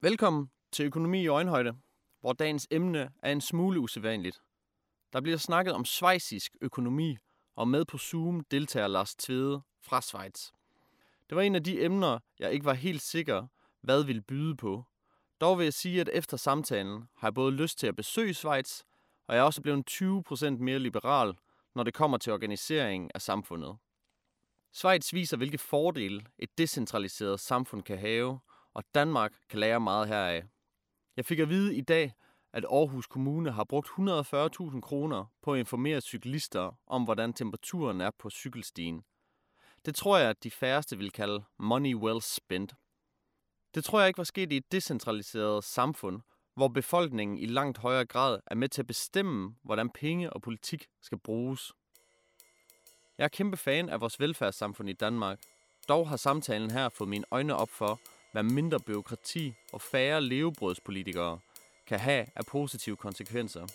Velkommen til Økonomi i Øjenhøjde, hvor dagens emne er en smule usædvanligt. Der bliver snakket om svejsisk økonomi, og med på Zoom deltager Lars Tvede fra Schweiz. Det var en af de emner, jeg ikke var helt sikker, hvad ville byde på. Dog vil jeg sige, at efter samtalen har jeg både lyst til at besøge Schweiz, og jeg er også blevet 20% mere liberal, når det kommer til organiseringen af samfundet. Schweiz viser, hvilke fordele et decentraliseret samfund kan have, og Danmark kan lære meget heraf. Jeg fik at vide i dag, at Aarhus Kommune har brugt 140.000 kroner på at informere cyklister om, hvordan temperaturen er på cykelstien. Det tror jeg, at de færreste vil kalde money well spent. Det tror jeg ikke var sket i et decentraliseret samfund, hvor befolkningen i langt højere grad er med til at bestemme, hvordan penge og politik skal bruges. Jeg er kæmpe fan af vores velfærdssamfund i Danmark. Dog har samtalen her fået mine øjne op for, hvad mindre byråkrati og færre levebrødspolitikere kan have af positive konsekvenser.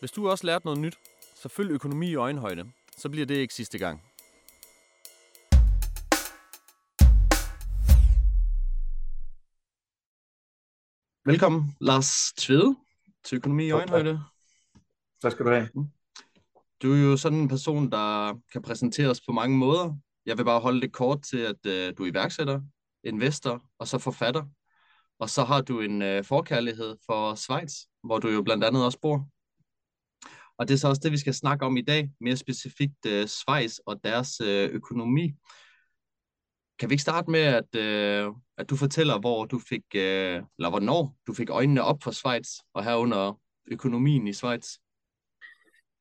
Hvis du også lært noget nyt, så følg økonomi i øjenhøjde, så bliver det ikke sidste gang. Velkommen, Lars Tvede, til økonomi i øjenhøjde. Tak skal du have. Du er jo sådan en person, der kan præsenteres på mange måder. Jeg vil bare holde det kort til, at øh, du er iværksætter, investor og så forfatter. Og så har du en øh, forkærlighed for Schweiz, hvor du jo blandt andet også bor. Og det er så også det, vi skal snakke om i dag, mere specifikt øh, Schweiz og deres øh, økonomi. Kan vi ikke starte med, at, øh, at du fortæller, hvor du fik, øh, eller hvornår du fik øjnene op for Schweiz, og herunder økonomien i Schweiz?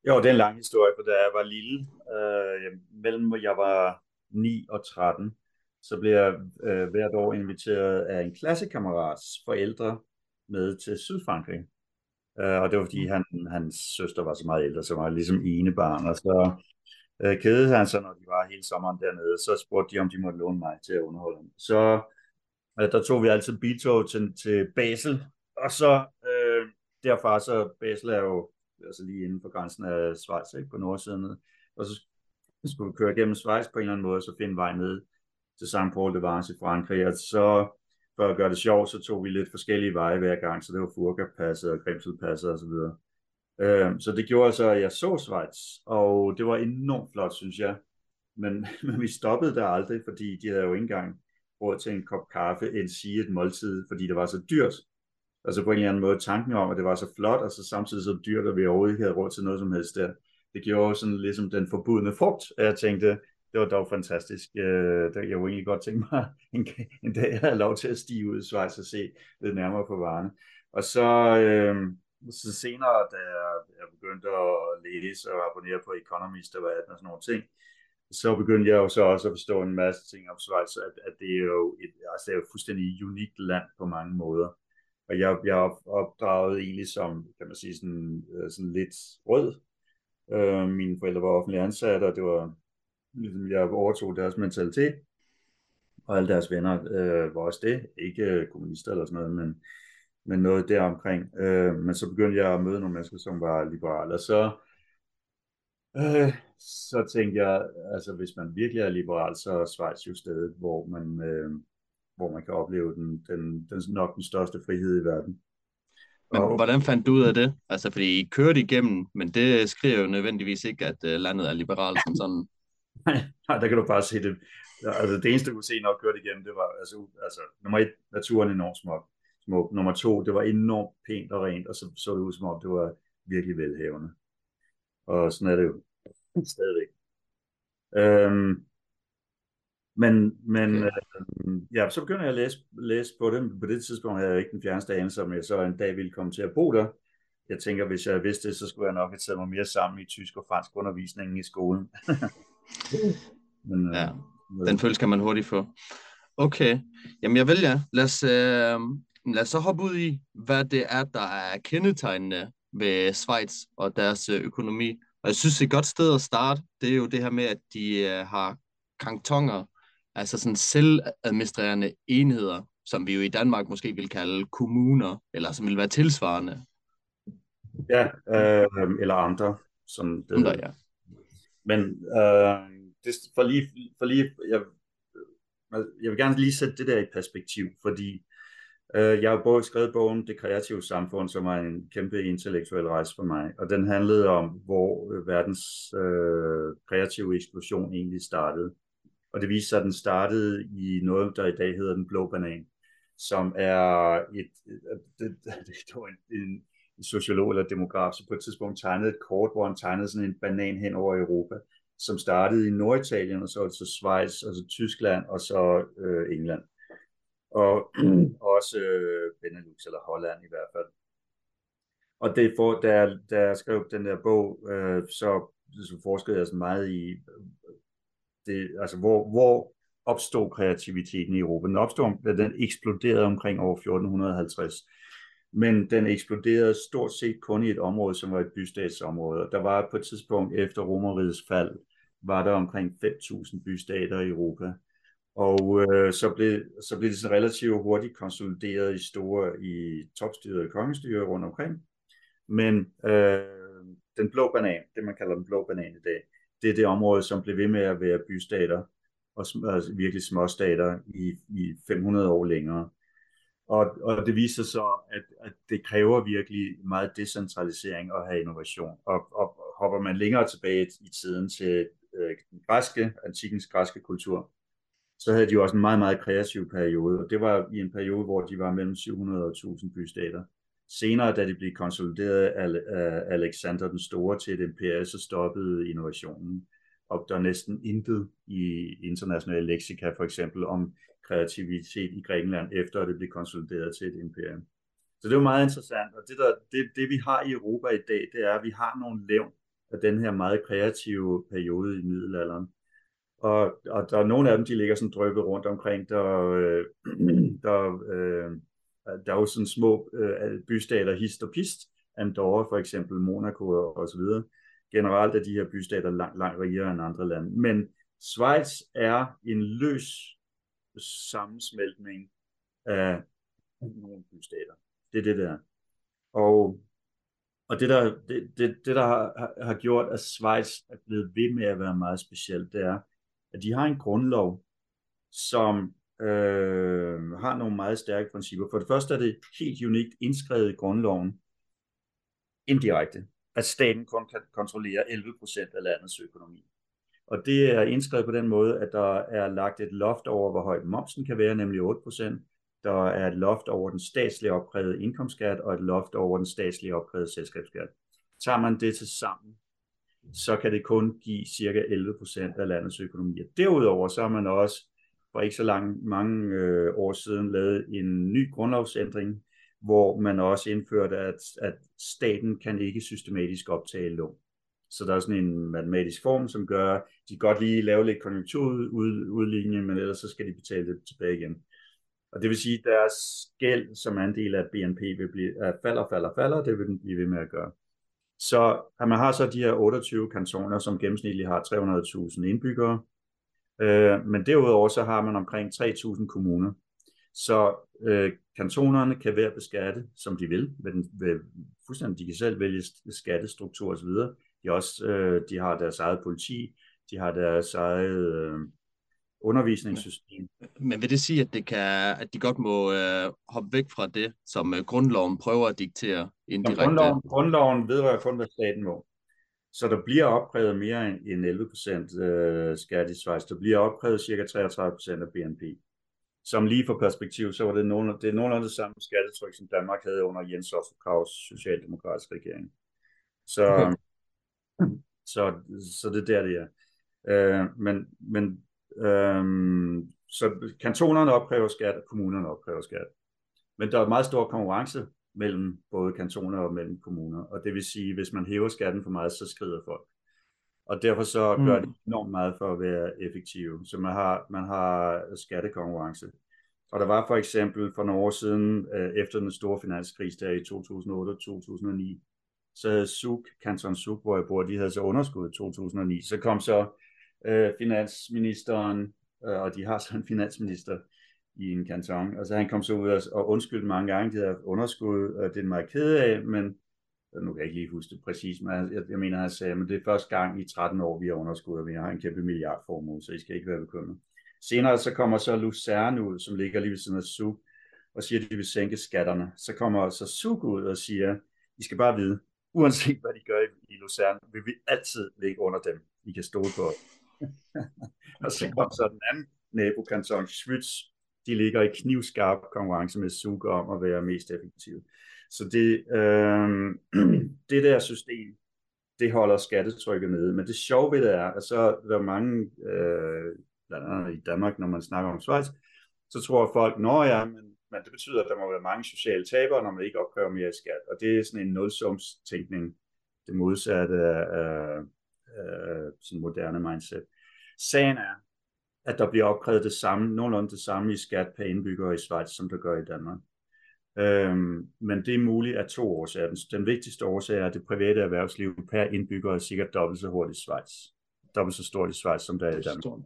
Jo, det er en lang historie, for da jeg var lille, øh, mellem jeg var 9 og 13, så blev jeg øh, hvert år inviteret af en klassekammerats forældre med til Sydfrankrig. Øh, og det var fordi han, hans søster var så meget ældre, så var ligesom ene barn, og så øh, kædede han sig, når de var hele sommeren dernede, så spurgte de, om de måtte låne mig til at underholde dem. Så øh, der tog vi altid biltog til, til Basel, og så øh, derfra, så Basel er jo altså lige inden for grænsen af Schweiz, ikke, på nordsiden, og så skulle køre gennem Schweiz på en eller anden måde, og så finde vej ned til St. Paul de Vence i Frankrig, og så for at gøre det sjovt, så tog vi lidt forskellige veje hver gang, så det var Furka-passet og Grimselpasset og så videre. Øh, så det gjorde så, at jeg så Schweiz, og det var enormt flot, synes jeg. Men, men vi stoppede der aldrig, fordi de havde jo ikke engang råd til en kop kaffe, end sige et måltid, fordi det var så dyrt. Altså på en eller anden måde tanken om, at det var så flot, og så samtidig så dyrt, at vi overhovedet ikke havde råd til noget som helst der. Det gjorde sådan ligesom den forbudne frugt, at jeg tænkte, det var dog fantastisk. Øh, jeg kunne egentlig godt tænke mig en, en dag, jeg havde lov til at stige ud i Schweiz og se lidt nærmere på varerne. Og så, øh, så senere, da jeg begyndte at læse og abonnere på Economist og hvad og sådan nogle ting, så begyndte jeg jo så også at forstå en masse ting om Schweiz, at, at det er jo et, altså det er jo et fuldstændig unikt land på mange måder. Og jeg, jeg er opdraget egentlig som, kan man sige, sådan, øh, sådan lidt rød. Øh, mine forældre var offentlige ansatte, og det var ligesom jeg overtog deres mentalitet, og alle deres venner øh, var også det, ikke øh, kommunister eller sådan noget, men, men noget deromkring. Øh, men så begyndte jeg at møde nogle mennesker, som var liberale, og så, øh, så tænkte jeg, altså hvis man virkelig er liberal, så er Schweiz jo stedet, hvor man, øh, hvor man kan opleve den, den, den, nok den største frihed i verden. Men og, hvordan fandt du ud af det? Altså, fordi I kørte igennem, men det skriver jo nødvendigvis ikke, at uh, landet er liberalt som sådan. Nej, der kan du bare se det. Altså, det eneste, du kunne se, når kørte igennem, det var altså, altså nummer et, naturen enormt smuk. smuk. Nummer to, det var enormt pænt og rent, og så så det ud som om, det var virkelig velhavende. Og sådan er det jo stadigvæk. Øhm, men men okay. øh, ja, så begynder jeg at læse, læse på det. På det tidspunkt havde jeg ikke den fjerneste anelse, om jeg så en dag ville komme til at bo der. Jeg tænker, hvis jeg vidste det, så skulle jeg nok have taget mig mere sammen i tysk og fransk undervisningen i skolen. Men, øh, ja, den følelse kan man hurtigt få. Okay, jamen jeg vil ja. Lad os, øh, lad os så hoppe ud i, hvad det er, der er kendetegnende ved Schweiz og deres øh, økonomi. Og jeg synes, et godt sted at starte, det er jo det her med, at de øh, har kantoner, altså sådan selvadministrerende enheder, som vi jo i Danmark måske vil kalde kommuner, eller som vil være tilsvarende. Ja, øh, eller andre. Som det, andre, ja. Men øh, det, for lige, for lige jeg, jeg vil gerne lige sætte det der i perspektiv, fordi øh, jeg har både skrevet bogen Det kreative samfund, som er en kæmpe intellektuel rejse for mig, og den handlede om, hvor øh, verdens øh, kreative eksplosion egentlig startede. Og det viser sig, at den startede i noget, der i dag hedder den blå banan, som er et, det, øh, det, det var en, en, en sociolog eller demograf, som på et tidspunkt tegnede et kort, hvor han tegnede sådan en banan hen over Europa, som startede i Norditalien, og så altså Schweiz, og så Tyskland, og så øh, England. Og også øh, Benelux, eller Holland i hvert fald. Og det for, da, jeg, da jeg skrev den der bog, øh, så, så forskede jeg så meget i, det, altså hvor, hvor opstod kreativiteten i Europa. Den opstod, den eksploderede omkring år 1450 men den eksploderede stort set kun i et område, som var et bystatsområde. Der var på et tidspunkt efter Romerrigets fald, var der omkring 5.000 bystater i Europa. Og øh, så, blev, så blev det sådan relativt hurtigt konsolideret i store, i topstyrede kongestyre rundt omkring. Men øh, den blå banan, det man kalder den blå banan i dag, det er det område, som blev ved med at være bystater og og virkelig småstater i, i 500 år længere. Og, og det viser så, at, at det kræver virkelig meget decentralisering at have innovation. Og, og hopper man længere tilbage i tiden til øh, den græske, antikens græske kultur, så havde de jo også en meget, meget kreativ periode. Og det var i en periode, hvor de var mellem 700 og 1000 bystater. Senere, da de blev konsolideret af øh, Alexander den Store til et imperium, så stoppede innovationen. Og der er næsten intet i internationale leksika, for eksempel om kreativitet i Grækenland, efter at det blev konsolideret til et imperium. Så det er jo meget interessant, og det, der, det, det vi har i Europa i dag, det er, at vi har nogle levn af den her meget kreative periode i middelalderen. Og, og der er nogle af dem, de ligger sådan drøbet rundt omkring, der, øh, der, øh, der er jo sådan små øh, bystater, hist og pist, Andorra for eksempel, Monaco og så videre. Generelt er de her bystater langt, langt rigere end andre lande. Men Schweiz er en løs sammensmeltning af nogle bystater. Det er det der. Og, og det der, det, det, det der har, har gjort, at Schweiz er blevet ved med at være meget specielt, det er, at de har en grundlov, som øh, har nogle meget stærke principper. For det første er det helt unikt indskrevet i grundloven, indirekte, at staten kun kan kontrollere 11% af landets økonomi. Og det er indskrevet på den måde, at der er lagt et loft over, hvor højt momsen kan være, nemlig 8%. Der er et loft over den statslige opkrævede indkomstskat og et loft over den statslige opkrævede selskabsskat. Tager man det til sammen, så kan det kun give cirka 11% af landets økonomi. Derudover så har man også for ikke så lang, mange øh, år siden lavet en ny grundlovsændring, hvor man også indførte, at, at staten kan ikke systematisk optage lån. Så der er sådan en matematisk form, som gør, at de godt lige lave lidt konjunkturudligning, men ellers så skal de betale det tilbage igen. Og det vil sige, at deres gæld som andel af BNP vil blive, at falder, falder, falder, det vil den blive ved med at gøre. Så at man har så de her 28 kantoner, som gennemsnitligt har 300.000 indbyggere, øh, men derudover så har man omkring 3.000 kommuner. Så øh, kantonerne kan være beskatte, som de vil, med den, ved, fuldstændig, de kan selv vælge skattestruktur osv. De, også, øh, de har deres eget politi, de har deres eget øh, undervisningssystem. Men vil det sige, at, det kan, at de godt må øh, hoppe væk fra det, som øh, grundloven prøver at diktere indirekte? grundloven, grundloven vedrører kun, hvad staten må. Så der bliver opkrævet mere end 11 procent øh, skat i Schweiz. Der bliver opkrævet cirka 33 procent af BNP. Som lige for perspektiv, så var det, nogle, det er nogenlunde det samme skattetryk, som Danmark havde under Jens Otto Kraus socialdemokratiske regering. Så, okay. så, så det er der, det er. Øh, men men øh, så kantonerne opkræver skat, og kommunerne opkræver skat. Men der er meget stor konkurrence mellem både kantoner og mellem kommuner. Og det vil sige, hvis man hæver skatten for meget, så skrider folk. Og derfor så gør mm. det enormt meget for at være effektive. Så man har, man har skattekonkurrence. Og der var for eksempel for nogle år siden, øh, efter den store finanskrise der i 2008 og 2009, så havde Zug, Kanton Zug, hvor jeg bor, de havde så underskud i 2009. Så kom så øh, finansministeren, øh, og de har så en finansminister i en kanton, og så han kom så ud og, og undskyldte mange gange, de havde underskud, og det er meget ked af, men øh, nu kan jeg ikke lige huske det præcis, men jeg, jeg mener, han sagde, men det er første gang i 13 år, vi har underskud, og vi har en kæmpe milliardformue, så I skal ikke være bekymret. Senere så kommer så Lucerne ud, som ligger lige ved siden af Zug, og siger, at de vil sænke skatterne. Så kommer så Zug ud og siger, I skal bare vide, uanset hvad de gør i Lucerne, vil vi altid ligge under dem. I kan stole på. og så kommer så den anden nabokanton, Schwyz, de ligger i knivskarp konkurrence med Zug om at være mest effektive. Så det, øh, det der system, det holder skattetrykket nede. Men det sjove ved det er, at så er der mange, øh, blandt andet i Danmark, når man snakker om Schweiz, så tror folk, når ja, men, men det betyder, at der må være mange sociale tabere, når man ikke opkræver mere i skat. Og det er sådan en nulsumstænkning, det modsatte af, øh, øh, sådan moderne mindset. Sagen er, at der bliver opkrævet det samme, nogenlunde det samme i skat per indbygger i Schweiz, som der gør i Danmark. Øhm, men det er muligt af to årsager. Den, den vigtigste årsag er, at det private erhvervsliv per indbygger er sikkert dobbelt så hurtigt i Schweiz. Dobbelt så stort i Schweiz, som der er i Danmark.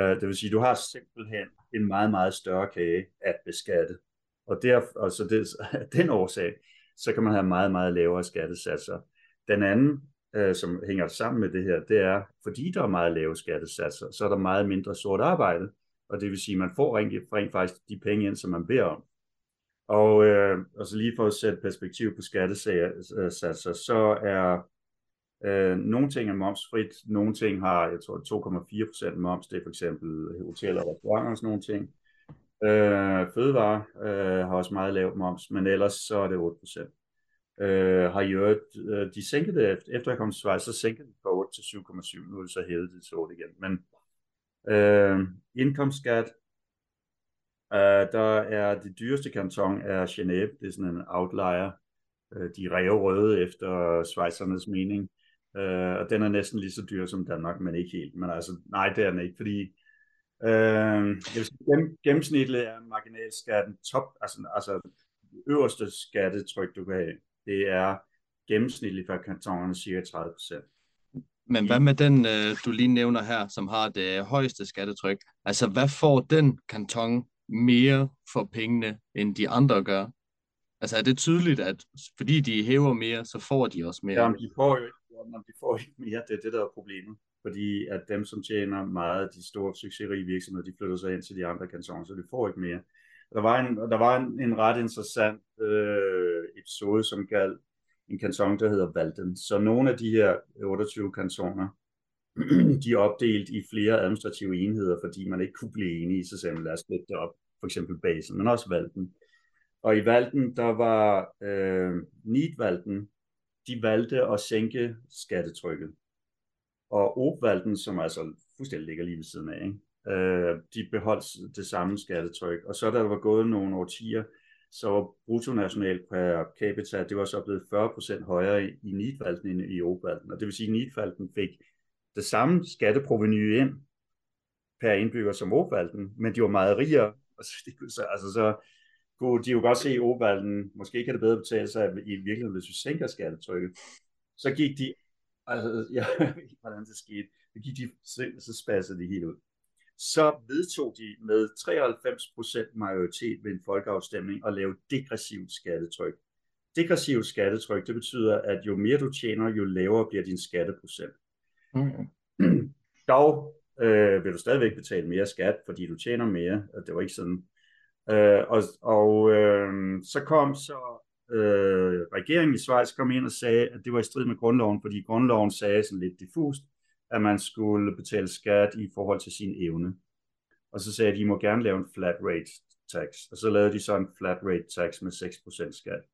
Uh, det vil sige, at du har simpelthen en meget, meget større kage at beskatte. Og, der, og så det, den årsag, så kan man have meget, meget lavere skattesatser. Den anden øh, som hænger sammen med det her, det er, fordi der er meget lave skattesatser, så er der meget mindre sort arbejde, og det vil sige, at man får rent, rent faktisk de penge ind, som man beder om. Og, øh, og så lige for at sætte perspektiv på skattesatser, øh, så er øh, nogle ting er momsfrit, nogle ting har, jeg tror, 2,4% moms, det er for eksempel hoteller og restauranter og sådan nogle ting. Øh, fødevare øh, har også meget lavt moms, men ellers så er det 8% øh, har jo øh, de sænkede det efter jeg kom til Schweiz, så sænkede de fra 8 til 7,7, nu er det så hævet det til 8 igen. Men øh, indkomstskat, øh, der er det dyreste kanton er Genève, det er sådan en outlier, øh, de er røde efter Schweizernes mening, øh, og den er næsten lige så dyr som Danmark, men ikke helt. Men altså, nej, det er den ikke, fordi øh, gennem, gennemsnitligt er marginalskatten top, altså, altså øverste skattetryk, du kan have, det er gennemsnitligt for kantonerne cirka 30 procent. Men hvad med den, øh, du lige nævner her, som har det højeste skattetryk? Altså, hvad får den kanton mere for pengene, end de andre gør? Altså, er det tydeligt, at fordi de hæver mere, så får de også mere? Jamen, de får jo ikke, de får ikke mere. Det er det, der er problemet. Fordi at dem, som tjener meget, de store succesrige virksomheder, de flytter sig ind til de andre kantoner, så de får ikke mere. Der var en, der var en, en ret interessant øh, episode, som galt en kanton, der hedder Valden. Så nogle af de her 28 kantoner, de er opdelt i flere administrative enheder, fordi man ikke kunne blive enige, så sagde man, lad os det op, for eksempel basen, men også Valden. Og i Valden, der var øh, Nidvalden, de valgte at sænke skattetrykket. Og Obvalden, som altså fuldstændig ligger lige ved siden af, ikke? Øh, de beholdt det samme skattetryk. Og så da der var gået nogle årtier, så var bruttonational per capita, det var så blevet 40% højere i, i Nidvalden end i Obalden. Og det vil sige, at Nidvalden fik det samme skatteproveny ind per indbygger som Obalden, men de var meget rigere. Og så, altså så kunne de jo godt se i Obalden, måske kan det bedre betale sig i virkeligheden, hvis vi sænker skattetrykket. Så gik de, altså jeg ved ikke, hvordan det skete, så gik de, så, så spassede de helt ud så vedtog de med 93% majoritet ved en folkeafstemning at lave degressivt skattetryk. Degressivt skattetryk, det betyder, at jo mere du tjener, jo lavere bliver din skatteprocent. Mm. Dog øh, vil du stadigvæk betale mere skat, fordi du tjener mere. Det var ikke sådan. Øh, og og øh, så kom så øh, regeringen i Schweiz kom ind og sagde, at det var i strid med grundloven, fordi grundloven sagde sådan lidt diffust, at man skulle betale skat i forhold til sin evne. Og så sagde de, at de må gerne lave en flat rate tax. Og så lavede de så en flat rate tax med 6% skat.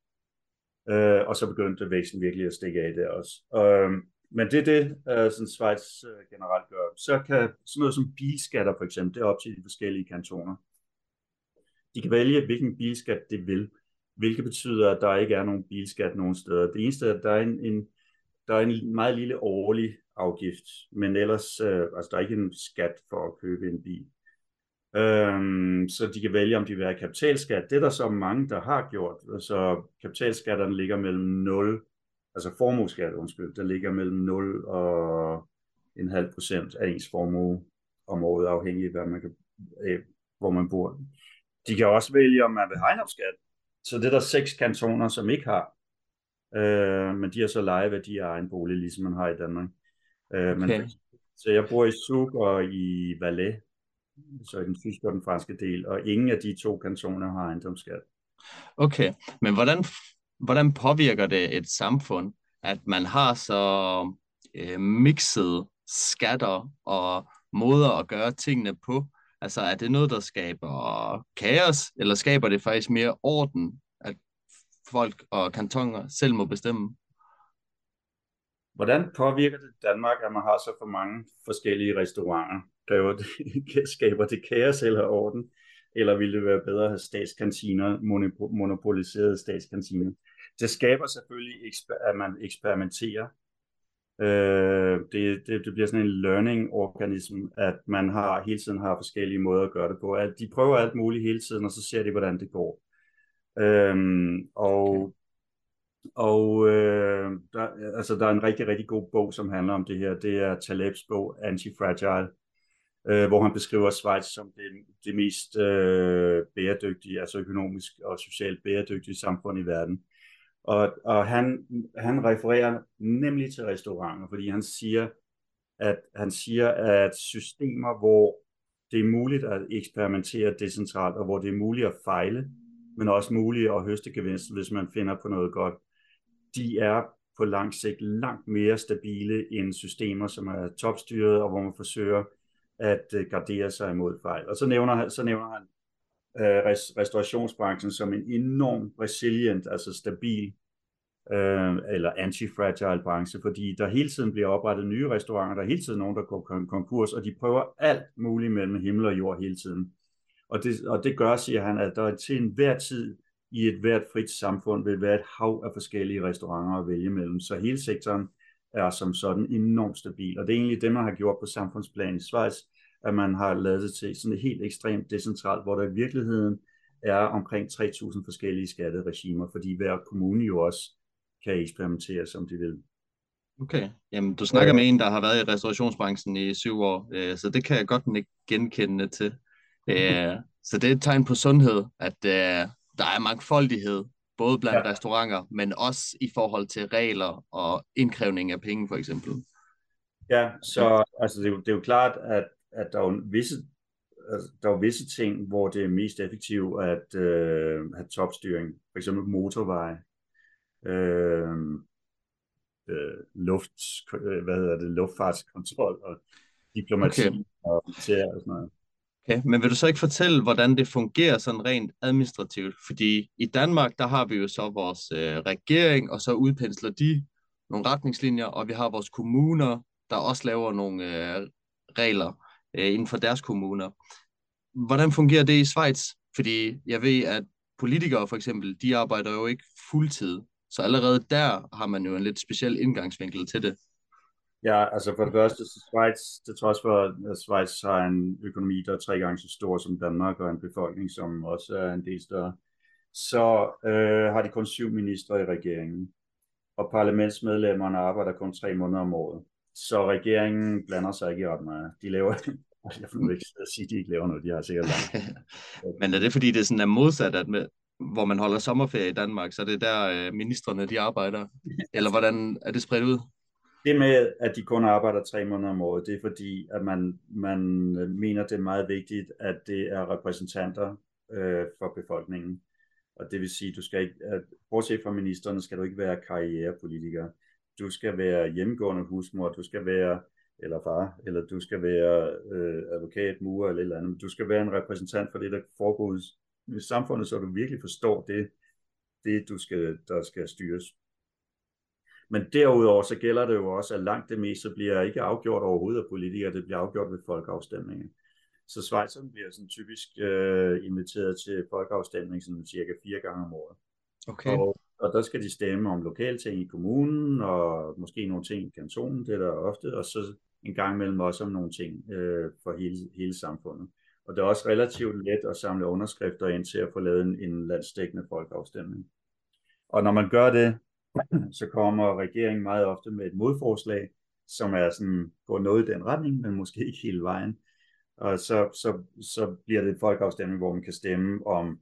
Øh, og så begyndte væksten virkelig at stikke af der også. Øh, men det er det, øh, sådan Schweiz øh, generelt gør. Så kan sådan noget som bilskatter for eksempel, det er op til de forskellige kantoner. De kan vælge, hvilken bilskat de vil, hvilket betyder, at der ikke er nogen bilskat nogen steder. Det eneste er, at der er en, en, der er en meget lille årlig afgift, men ellers øh, altså der er ikke en skat for at købe en bil. Øhm, så de kan vælge, om de vil have kapitalskat. Det er der så mange, der har gjort. Så kapitalskatterne ligger mellem 0, altså formueskat, undskyld, der ligger mellem 0 og en halv procent af ens formue om året, afhængig af, hvad man kan, øh, hvor man bor. De kan også vælge, om man vil have ejendomsskat. Så det er der seks kantoner, som ikke har. Øh, men de har så lejeværdi af egen bolig, ligesom man har i Danmark. Øh, okay. men, så jeg bor i Zug og i Valais, så i den tyske og den franske del, og ingen af de to kantoner har ejendomsskat. Okay, men hvordan, hvordan påvirker det et samfund, at man har så øh, mixede skatter og måder at gøre tingene på? Altså er det noget, der skaber kaos, eller skaber det faktisk mere orden, at folk og kantoner selv må bestemme? Hvordan påvirker det Danmark, at man har så for mange forskellige restauranter? Kræver det, skaber det kaos eller orden? Eller ville det være bedre at have statskantiner, monopoliserede statskantiner? Det skaber selvfølgelig, at man eksperimenterer. Øh, det, det, det bliver sådan en learning organism, at man har hele tiden har forskellige måder at gøre det på. At de prøver alt muligt hele tiden, og så ser de, hvordan det går. Øhm, og og øh, der, altså, der er en rigtig, rigtig god bog, som handler om det her. Det er Talebs bog, Antifragile, øh, hvor han beskriver Schweiz som det, det mest øh, bæredygtige, altså økonomisk og socialt bæredygtige samfund i verden. Og, og han, han refererer nemlig til restauranter, fordi han siger, at han siger, at systemer, hvor det er muligt at eksperimentere decentralt, og hvor det er muligt at fejle, men også muligt at høste gevinst, hvis man finder på noget godt, de er på lang sigt langt mere stabile end systemer, som er topstyret, og hvor man forsøger at øh, gardere sig imod fejl. Og så nævner, han, så nævner han øh, restaurationsbranchen som en enorm resilient, altså stabil øh, eller anti-fragile branche, fordi der hele tiden bliver oprettet nye restauranter, der er hele tiden nogen, der går konkurs, og de prøver alt muligt mellem himmel og jord hele tiden. Og det, og det gør, siger han, at der er til enhver tid i et hvert frit samfund vil være et hav af forskellige restauranter at vælge mellem. Så hele sektoren er som sådan enormt stabil. Og det er egentlig det, man har gjort på samfundsplan i Schweiz, at man har lavet det til sådan et helt ekstremt decentralt, hvor der i virkeligheden er omkring 3.000 forskellige skatteregimer, fordi hver kommune jo også kan eksperimentere, som de vil. Okay, jamen du snakker med en, der har været i restaurationsbranchen i syv år, øh, så det kan jeg godt genkende til. Øh, så det er et tegn på sundhed, at øh, der er mangfoldighed, både blandt ja. restauranter, men også i forhold til regler og indkrævning af penge, for eksempel. Ja, så altså, det, er jo, det er jo klart, at, at der er visse altså, der er visse ting, hvor det er mest effektivt at øh, have topstyring. For eksempel motorveje, øh, øh, luft, øh, hvad hedder det, luftfartskontrol og diplomati okay. og militær og sådan noget. Okay, men vil du så ikke fortælle, hvordan det fungerer sådan rent administrativt? Fordi i Danmark, der har vi jo så vores øh, regering, og så udpensler de nogle retningslinjer, og vi har vores kommuner, der også laver nogle øh, regler øh, inden for deres kommuner. Hvordan fungerer det i Schweiz? Fordi jeg ved, at politikere for eksempel, de arbejder jo ikke fuldtid. Så allerede der har man jo en lidt speciel indgangsvinkel til det. Ja, altså for det første, så Schweiz, til trods for, at Schweiz har en økonomi, der er tre gange så stor som Danmark, og en befolkning, som også er en del større, så øh, har de kun syv ministre i regeringen, og parlamentsmedlemmerne arbejder kun tre måneder om året. Så regeringen blander sig ikke i ret meget. De laver, jeg får ikke sige, at de ikke laver noget, de har sikkert langt. Men er det fordi, det sådan er modsat, at med, hvor man holder sommerferie i Danmark, så det er der øh, ministerne de arbejder? Eller hvordan er det spredt ud? Det med, at de kun arbejder tre måneder om året, det er fordi, at man, man øh, mener, det er meget vigtigt, at det er repræsentanter øh, for befolkningen. Og det vil sige, du skal ikke, at, bortset fra ministerne, skal du ikke være karrierepolitiker. Du skal være hjemmegående husmor, du skal være, eller far, eller du skal være øh, advokat, murer eller et eller andet. Du skal være en repræsentant for det, der foregår i samfundet, så du virkelig forstår det, det du skal, der skal styres. Men derudover så gælder det jo også, at langt det meste bliver ikke afgjort overhovedet af politikere, det bliver afgjort ved folkeafstemninger. Så Schweizerne bliver sådan typisk øh, inviteret til folkeafstemning sådan cirka fire gange om året. Okay. Og, og der skal de stemme om lokalting i kommunen, og måske nogle ting i kantonen, det er der ofte, og så en gang imellem også om nogle ting øh, for hele, hele samfundet. Og det er også relativt let at samle underskrifter ind til at få lavet en, en landsdækkende folkeafstemning. Og når man gør det, så kommer regeringen meget ofte med et modforslag, som er sådan, går noget i den retning, men måske ikke hele vejen. Og så, så, så bliver det et folkeafstemning, hvor man kan stemme om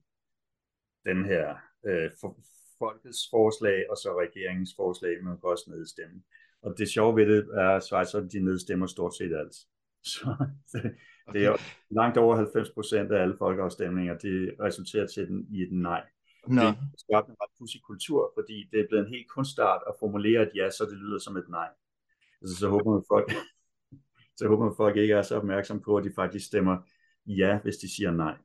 den her øh, for, folkets forslag, og så regeringens forslag, man kan også nedstemme. Og det sjove ved det er, at Schweiz, de nedstemmer stort set alt. Så, Det er langt over 90 procent af alle folkeafstemninger, det resulterer til den, i et nej. Nå. Det skabt en ret pudsig kultur, fordi det er blevet en helt kunstart at formulere et ja, så det lyder som et nej. Altså, så håber man folk, så håber man folk ikke er så opmærksom på, at de faktisk stemmer ja, hvis de siger nej.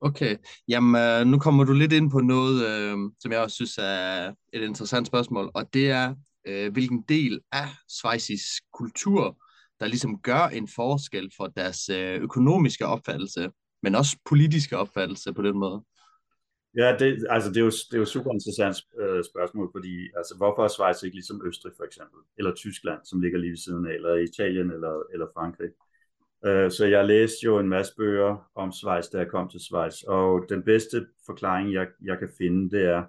Okay, jamen øh, nu kommer du lidt ind på noget, øh, som jeg også synes er et interessant spørgsmål, og det er, øh, hvilken del af Schweizisk kultur, der ligesom gør en forskel for deres øh, økonomiske opfattelse, men også politiske opfattelse på den måde. Ja, det, altså det er jo, det er jo super interessant øh, spørgsmål, fordi altså, hvorfor er Schweiz ikke ligesom Østrig for eksempel, eller Tyskland, som ligger lige ved siden af, eller Italien eller, eller Frankrig? Øh, så jeg læste jo en masse bøger om Schweiz, da jeg kom til Schweiz, og den bedste forklaring, jeg, jeg kan finde, det er,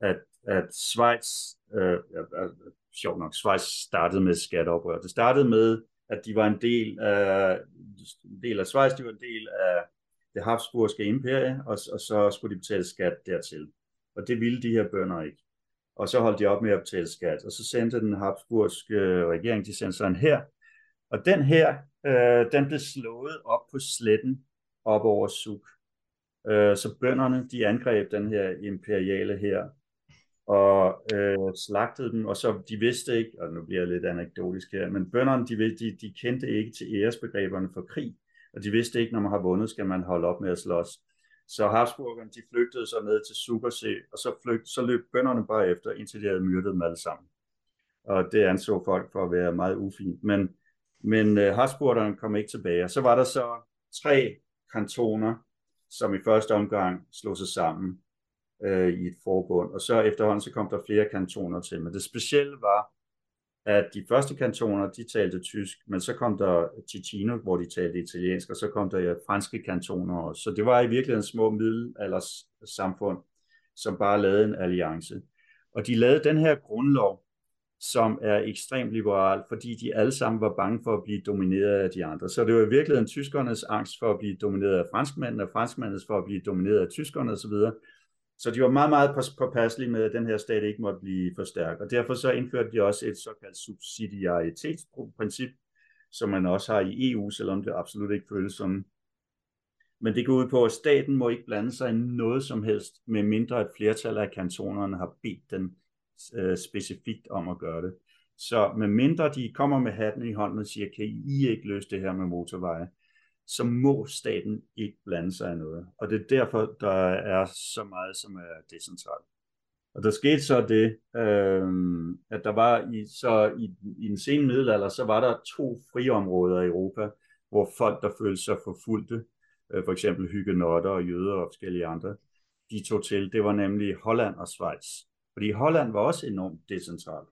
at, at Schweiz, øh, øh sjovt nok, Schweiz startede med skatteoprør. Det startede med, at de var en del af, en del af Schweiz, de var en del af det Habsburgske imperie, og, og så skulle de betale skat dertil. Og det ville de her bønder ikke. Og så holdt de op med at betale skat, og så sendte den Habsburgske regering, de sendte sig en her, og den her, øh, den blev slået op på sletten op over Suk. Øh, så bønderne, de angreb den her imperiale her, og øh, slagtede dem, og så de vidste ikke, og nu bliver jeg lidt anekdotisk her, men bønderne, de, de, de kendte ikke til æresbegreberne for krig, og de vidste ikke, når man har vundet, skal man holde op med at slås. Så Habsburgerne, de flygtede så ned til Supersee, og så, flygt, så løb bønderne bare efter, indtil de havde myrdet dem alle sammen. Og det anså folk for at være meget ufint. Men men øh, Habsburgerne kom ikke tilbage. Og så var der så tre kantoner, som i første omgang slog sig sammen øh, i et forbund, og så efterhånden så kom der flere kantoner til. Men det specielle var, at de første kantoner, de talte tysk, men så kom der Ticino, hvor de talte italiensk, og så kom der ja, franske kantoner også. Så det var i virkeligheden små middelalders samfund, som bare lavede en alliance. Og de lavede den her grundlov, som er ekstremt liberal, fordi de alle sammen var bange for at blive domineret af de andre. Så det var i virkeligheden tyskernes angst for at blive domineret af franskmændene, og franskmændenes for at blive domineret af tyskerne osv. Så de var meget, meget påpasselige med, at den her stat ikke måtte blive for stærk. Og derfor så indførte de også et såkaldt subsidiaritetsprincip, som man også har i EU, selvom det absolut ikke føles som. Men det går ud på, at staten må ikke blande sig i noget som helst, med mindre et flertal af kantonerne har bedt den øh, specifikt om at gøre det. Så med mindre de kommer med hatten i hånden og siger, kan I ikke løse det her med motorveje, så må staten ikke blande sig i noget. Og det er derfor, der er så meget, som er decentralt. Og der skete så det, øh, at der var i, så i, i den sene middelalder, så var der to friområder i Europa, hvor folk, der følte sig forfulgte, øh, for eksempel hyggenotter og jøder og forskellige andre, de tog til. Det var nemlig Holland og Schweiz. Fordi Holland var også enormt decentralt,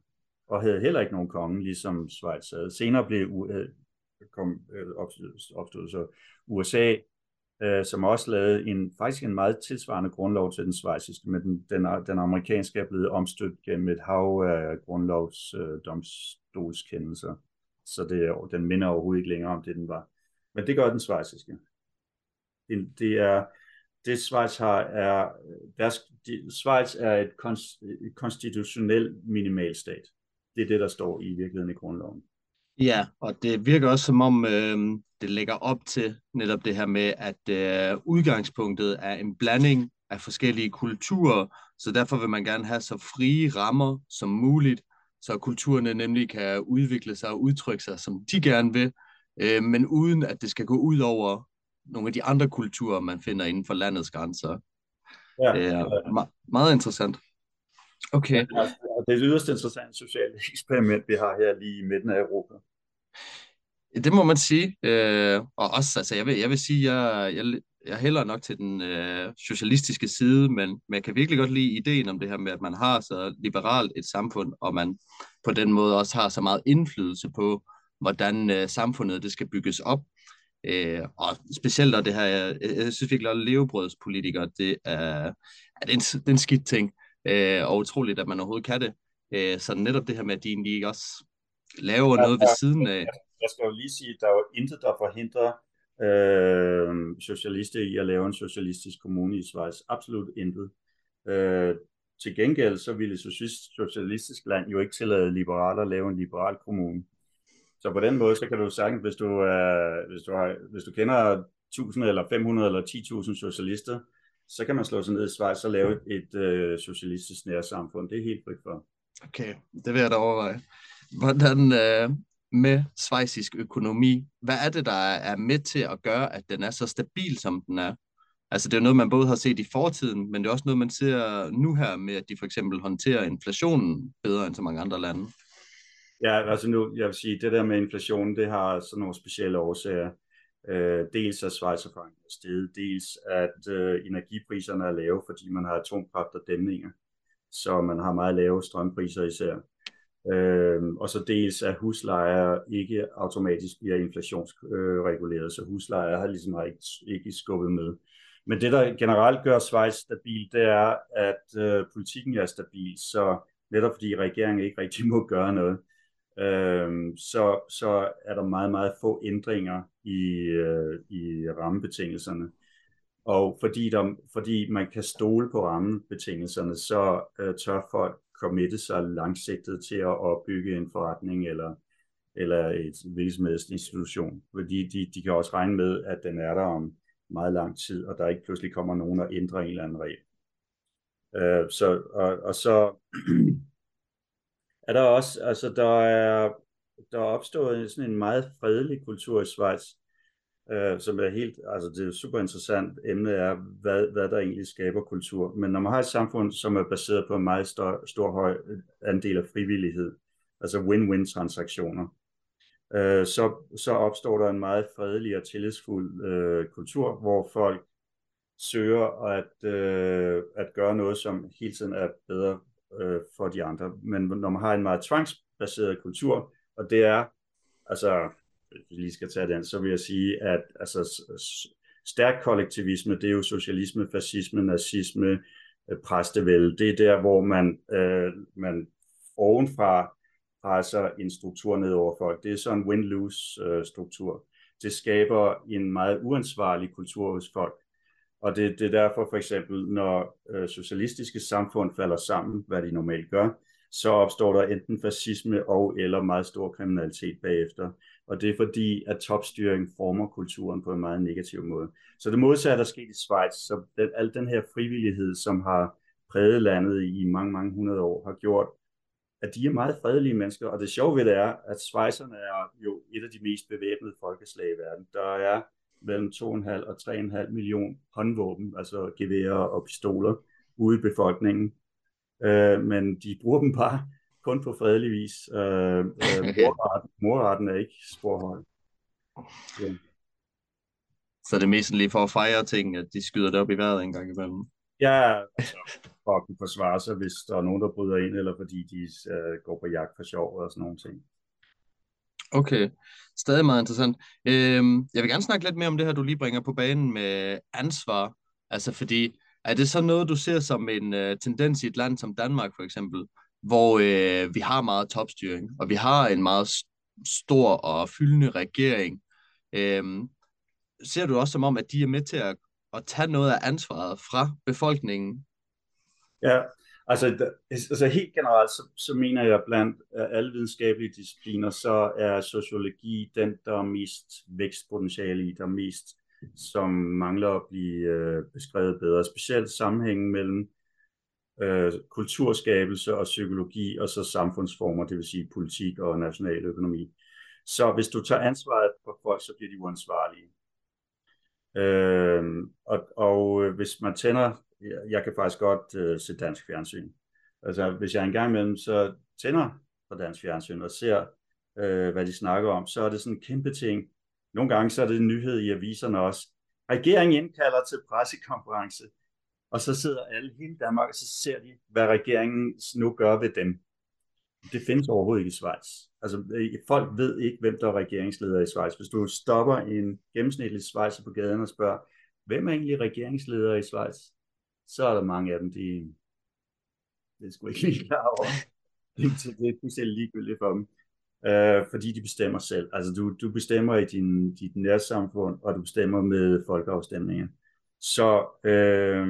og havde heller ikke nogen konge, ligesom Schweiz havde. Senere blev kom, øh, opstod, så USA, øh, som også lavede en, faktisk en meget tilsvarende grundlov til den svejsiske, men den, den, den amerikanske er blevet omstødt gennem et hav af grundlovsdomstolskendelser. så det, den minder overhovedet ikke længere om det, den var. Men det gør den svejsiske. Det, det er, det Schweiz har er, deres, de, Schweiz er et, konst, et konstitutionel minimalstat. Det er det, der står i virkeligheden i grundloven. Ja, og det virker også som om, øh, det lægger op til netop det her med, at øh, udgangspunktet er en blanding af forskellige kulturer, så derfor vil man gerne have så frie rammer som muligt, så kulturerne nemlig kan udvikle sig og udtrykke sig, som de gerne vil, øh, men uden at det skal gå ud over nogle af de andre kulturer, man finder inden for landets grænser. Ja. Det er me- meget interessant. Okay. Det er et yderst interessant socialt eksperiment, vi har her lige i midten af Europa. Det må man sige. Øh, og også, altså, jeg vil, jeg vil sige, jeg, jeg, jeg hælder nok til den øh, socialistiske side, men, men jeg kan virkelig godt lide ideen om det her med, at man har så liberalt et samfund, og man på den måde også har så meget indflydelse på, hvordan øh, samfundet det skal bygges op. Øh, og specielt og det her, jeg, jeg synes virkelig, at levebrødspolitikere, det er, er det en, det er en skidt ting, øh, og utroligt, at man overhovedet kan det. Øh, så netop det her med, at de egentlig også laver ja, noget ved siden af. Jeg skal jo lige sige, at der er jo intet, der forhindrer øh, socialister i at lave en socialistisk kommune i Schweiz. Absolut intet. Øh, til gengæld så ville et socialistisk land jo ikke tillade liberaler at lave en liberal kommune. Så på den måde, så kan du sagtens, hvis du, uh, hvis du, har, hvis du kender 1000 eller 500 eller 10.000 socialister, så kan man slå sig ned i Schweiz og lave et, et uh, socialistisk nærsamfund. Det er helt frit for. Okay, det vil jeg da overveje. Hvordan øh, med svejsisk økonomi, hvad er det, der er med til at gøre, at den er så stabil, som den er? Altså det er noget, man både har set i fortiden, men det er også noget, man ser nu her med, at de for eksempel håndterer inflationen bedre end så mange andre lande. Ja, altså nu, jeg vil sige, det der med inflationen, det har sådan nogle specielle årsager. Øh, dels at Schweiz er steget, dels at øh, energipriserne er lave, fordi man har atomkraft og dæmninger, så man har meget lave strømpriser især. Øh, og så dels at huslejer ikke automatisk bliver inflationsreguleret, så huslejer har ligesom ikke, ikke skubbet med. Men det, der generelt gør Schweiz stabil, det er, at øh, politikken er stabil, så netop fordi regeringen ikke rigtig må gøre noget, øh, så, så er der meget, meget få ændringer i, øh, i rammebetingelserne. Og fordi, der, fordi man kan stole på rammebetingelserne, så øh, tør folk committe sig langsigtet til at opbygge en forretning eller, eller et virksomhedsinstitution, institution. Fordi de, de kan også regne med, at den er der om meget lang tid, og der ikke pludselig kommer nogen og ændrer en eller anden regel. Øh, så, og, og så er der også, altså der er, der er opstået sådan en meget fredelig kultur i Schweiz, øh, som er helt, altså det er super interessant emne er, hvad, hvad der egentlig skaber kultur. Men når man har et samfund, som er baseret på en meget stor, stor høj øh, andel af frivillighed, altså win-win transaktioner, øh, så, så opstår der en meget fredelig og tillidsfuld øh, kultur, hvor folk søger at, øh, at gøre noget, som hele tiden er bedre øh, for de andre. Men når man har en meget tvangsbaseret kultur, og det er, altså, hvis vi lige skal tage den, så vil jeg sige, at altså, stærk kollektivisme, det er jo socialisme, fascisme, nazisme, øh, præstevælde. Det er der, hvor man, øh, man ovenfra presser en struktur ned over folk. Det er sådan en win-lose øh, struktur. Det skaber en meget uansvarlig kultur hos folk. Og det, det er derfor for eksempel, når øh, socialistiske samfund falder sammen, hvad de normalt gør, så opstår der enten fascisme og eller meget stor kriminalitet bagefter. Og det er fordi, at topstyring former kulturen på en meget negativ måde. Så det modsatte er sket i Schweiz. Så den, al den her frivillighed, som har præget landet i mange, mange hundrede år, har gjort, at de er meget fredelige mennesker. Og det sjove ved det er, at Schweizerne er jo et af de mest bevæbnede folkeslag i verden. Der er mellem 2,5 og 3,5 million håndvåben, altså geværer og pistoler, ude i befolkningen. Øh, men de bruger dem bare kun på fredelig vis. Øh, øh, morraten, morraten er ikke sporhøj. Ja. Så det er mest lige for at fejre ting, at de skyder det op i vejret en gang imellem? Ja, altså, for at kunne forsvare sig, hvis der er nogen, der bryder ind, eller fordi de øh, går på jagt for sjov og sådan nogle ting. Okay, stadig meget interessant. Øhm, jeg vil gerne snakke lidt mere om det her, du lige bringer på banen med ansvar. Altså fordi, er det så noget, du ser som en uh, tendens i et land som Danmark for eksempel, hvor øh, vi har meget topstyring, og vi har en meget stor og fyldende regering. Øh, ser du også som om, at de er med til at, at tage noget af ansvaret fra befolkningen? Ja, Altså, altså helt generelt, så, så mener jeg blandt øh, alle videnskabelige discipliner, så er sociologi den, der er mest vækstpotentiale i, der er mest, som mangler at blive øh, beskrevet bedre. Specielt sammenhængen mellem øh, kulturskabelse og psykologi, og så samfundsformer, det vil sige politik og national økonomi. Så hvis du tager ansvaret for folk, så bliver de uansvarlige. Øh, og, og øh, hvis man tænder jeg kan faktisk godt øh, se dansk fjernsyn. Altså, hvis jeg engang imellem så tænder på dansk fjernsyn og ser, øh, hvad de snakker om, så er det sådan en kæmpe ting. Nogle gange så er det en nyhed i aviserne også. Regeringen indkalder til pressekonference, og så sidder alle hele Danmark, og så ser de, hvad regeringen nu gør ved dem. Det findes overhovedet ikke i Schweiz. Altså, øh, folk ved ikke, hvem der er regeringsleder i Schweiz. Hvis du stopper en gennemsnitlig Schweizer på gaden og spørger, hvem er egentlig regeringsleder i Schweiz? så er der mange af dem, de, det er sgu ikke lige klar over. Det, det er fuldstændig ligegyldigt for dem. Øh, fordi de bestemmer selv. Altså du, du bestemmer i din, dit nærsamfund, og du bestemmer med folkeafstemninger. Så øh,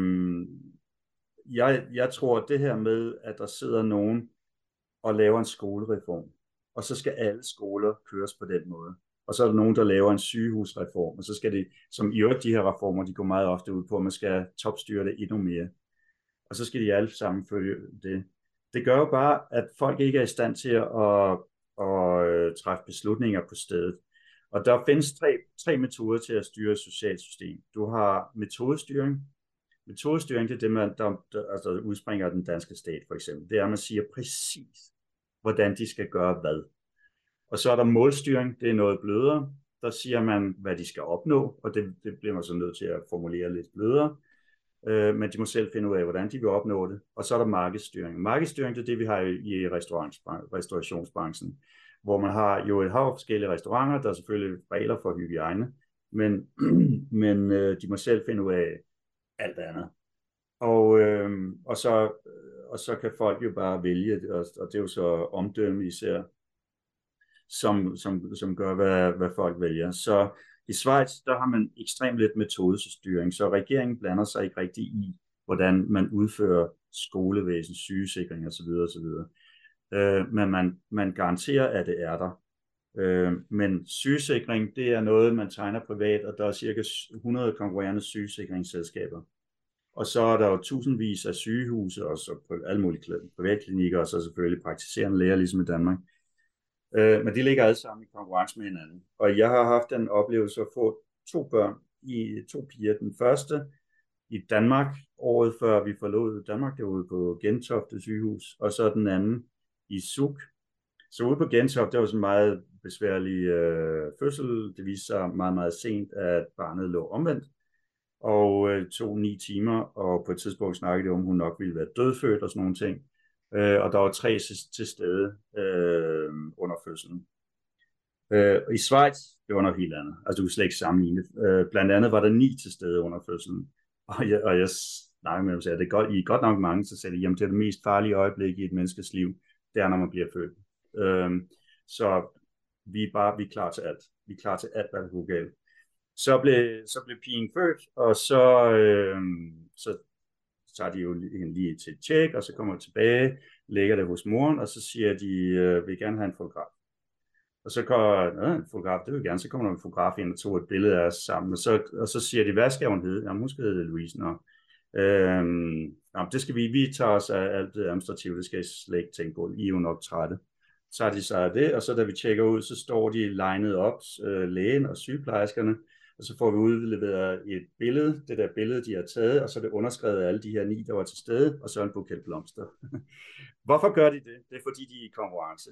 jeg, jeg tror, at det her med, at der sidder nogen og laver en skolereform, og så skal alle skoler køres på den måde. Og så er der nogen, der laver en sygehusreform, og så skal det, som i øvrigt de her reformer, de går meget ofte ud på, at man skal topstyre det endnu mere. Og så skal de alle sammen følge det. Det gør jo bare, at folk ikke er i stand til at, at, at træffe beslutninger på stedet. Og der findes tre, tre metoder til at styre et socialt system. Du har metodestyring. Metodestyring, det er det, man, der, der altså udspringer af den danske stat, for eksempel. Det er, at man siger præcis, hvordan de skal gøre hvad. Og så er der målstyring, det er noget blødere. Der siger man, hvad de skal opnå, og det, det bliver man så nødt til at formulere lidt blødere. Øh, men de må selv finde ud af, hvordan de vil opnå det. Og så er der markedsstyring. Markedsstyring, det er det, vi har i restaurationsbranchen, hvor man har jo et hav af forskellige restauranter, der er selvfølgelig regler for hygiejne, men, men øh, de må selv finde ud af alt andet. Og, øh, og, så, øh, og så kan folk jo bare vælge, og, og det er jo så omdømme især, som, som, som gør, hvad, hvad folk vælger. Så i Schweiz, der har man ekstremt lidt metodestyring, så regeringen blander sig ikke rigtig i, hvordan man udfører skolevæsen, sygesikring osv. osv. Øh, men man, man garanterer, at det er der. Øh, men sygesikring, det er noget, man tegner privat, og der er cirka 100 konkurrerende sygesikringsselskaber. Og så er der jo tusindvis af sygehuse, og så på alle mulige privatklinikker, og så selvfølgelig praktiserende læger, ligesom i Danmark. Øh, men de ligger alle sammen i konkurrence med hinanden. Og jeg har haft den oplevelse at få to børn, i to piger. Den første i Danmark, året før vi forlod Danmark, det var ude på Gentofte sygehus, og så den anden i Suk. Så ude på Gentofte, det var sådan en meget besværlig øh, fødsel. Det viste sig meget, meget sent, at barnet lå omvendt og øh, tog ni timer, og på et tidspunkt snakkede de om, at hun nok ville være dødfødt og sådan nogle ting øh, og der var tre til stede øh, under fødslen. Øh, I Schweiz, det var noget helt andet. Altså, du kan slet ikke sammenligne. Øh, blandt andet var der ni til stede under fødslen. Og jeg, og jeg snakkede med dem og sagde, at det er godt, I er godt nok mange, så sagde de, jamen det er det mest farlige øjeblik i et menneskes liv, det er, når man bliver født. Øhm, så vi er bare vi er klar til alt. Vi er klar til alt, hvad der kunne galt. Så blev, så blev pigen født, og så, øh, så tager de jo lige til et tjek, og så kommer de tilbage, lægger det hos moren, og så siger de, øh, vil gerne have en fotograf. Og så kommer en fotograf, det vil gerne, så kommer der en fotograf ind og tog et billede af os sammen, og så, og så siger de, hvad skal hun hedde? Jamen, hun skal hedde Louise. når Øhm, jamen, det skal vi, vi tager os af alt det administrative, det skal I slet ikke tænke på, I er jo nok trætte. Så har de sig af det, og så da vi tjekker ud, så står de legnet op, øh, lægen og sygeplejerskerne, og så får vi udleveret et billede, det der billede, de har taget, og så er det underskrevet af alle de her ni, der var til stede, og så en buket blomster. Hvorfor gør de det? Det er fordi, de er i konkurrence.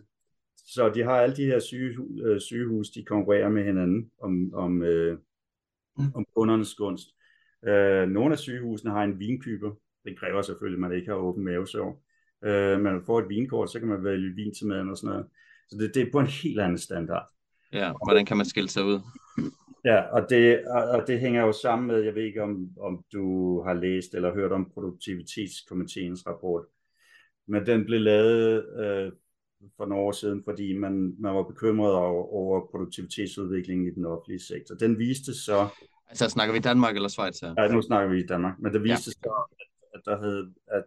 Så de har alle de her syge, øh, sygehus, de konkurrerer med hinanden om, om, øh, om kundernes gunst. Øh, nogle af sygehusene har en vinkyber. Det kræver selvfølgelig, at man ikke har åben mavesår. Øh, man får et vinkort, så kan man vælge vin til maden og sådan noget. Så det, det er på en helt anden standard. Ja, hvordan kan man skille sig ud? Ja, og det, og det hænger jo sammen med, jeg ved ikke om, om du har læst eller hørt om produktivitetskomiteens rapport, men den blev lavet øh, for nogle år siden, fordi man, man var bekymret over, over produktivitetsudviklingen i den offentlige sektor. Den viste så... Altså snakker vi Danmark eller Schweiz her? Ja, nu snakker vi i Danmark, men det viste ja. så, at, der havde, at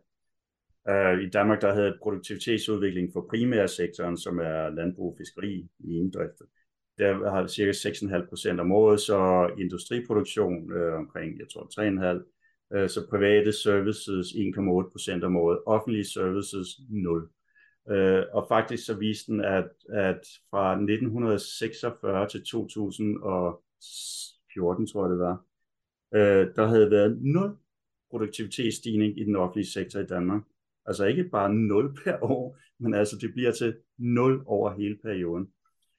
uh, i Danmark der havde produktivitetsudvikling for primærsektoren, som er landbrug, fiskeri, inddrift, der har cirka 6,5 procent om året, så industriproduktion øh, omkring, jeg tror, 3,5, øh, så private services 1,8 procent om året, offentlige services 0. Øh, og faktisk så viste den, at, at fra 1946 til 14, tror jeg det var, øh, der havde været 0 produktivitetsstigning i den offentlige sektor i Danmark. Altså ikke bare 0 per år, men altså det bliver til 0 over hele perioden.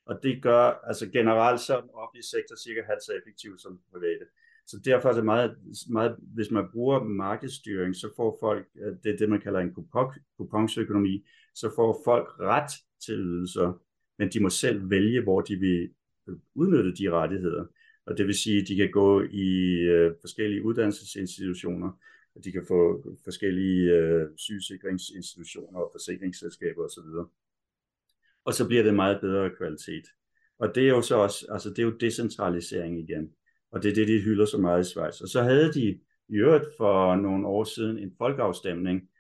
Og det gør, altså generelt så den offentlige sektor cirka halvt så effektiv som private. Så derfor er det meget, meget, hvis man bruger markedsstyring, så får folk, øh, det er det, man kalder en kuponsøkonomi, så får folk ret til ydelser, men de må selv vælge, hvor de vil udnytte de rettigheder. Og det vil sige, at de kan gå i øh, forskellige uddannelsesinstitutioner, og de kan få forskellige øh, sygesikringsinstitutioner og forsikringsselskaber osv og så bliver det meget bedre kvalitet. Og det er jo så også, altså det er jo decentralisering igen, og det er det, de hylder så meget i Schweiz. Og så havde de i øvrigt for nogle år siden en folkeafstemning,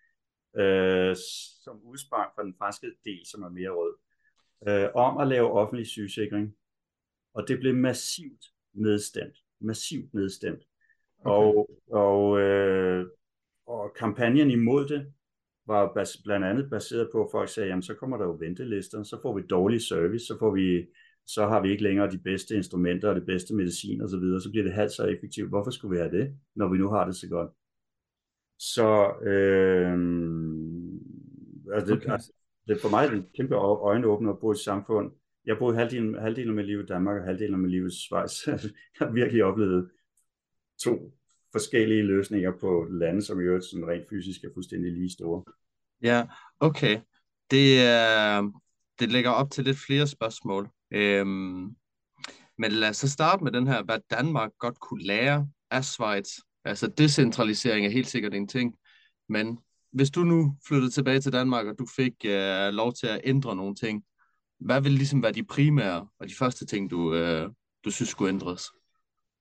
øh, som udsprang fra den franske del, som er mere rød. øh, om at lave offentlig sygesikring, og det blev massivt nedstemt. Massivt nedstemt. Okay. Og, og, øh, og kampagnen imod det var bas, blandt andet baseret på, at folk sagde, jamen så kommer der jo ventelister, så får vi dårlig service, så får vi så har vi ikke længere de bedste instrumenter og det bedste medicin og så videre, så bliver det halvt så effektivt. Hvorfor skulle vi have det, når vi nu har det så godt? Så øh, altså, okay. det, altså, det for mig er det en kæmpe øjenåbner at bo i et samfund. Jeg boede halvdelen, halvdelen af mit liv i Danmark og halvdelen af mit liv i Schweiz. jeg har virkelig oplevet to forskellige løsninger på lande, som i øvrigt sådan rent fysisk er fuldstændig lige store. Ja, okay. Det, øh, det lægger op til lidt flere spørgsmål. Øhm, men lad os så starte med den her, hvad Danmark godt kunne lære af Schweiz. Altså decentralisering er helt sikkert en ting, men hvis du nu flyttede tilbage til Danmark, og du fik øh, lov til at ændre nogle ting, hvad vil ligesom være de primære og de første ting, du, øh, du synes skulle ændres?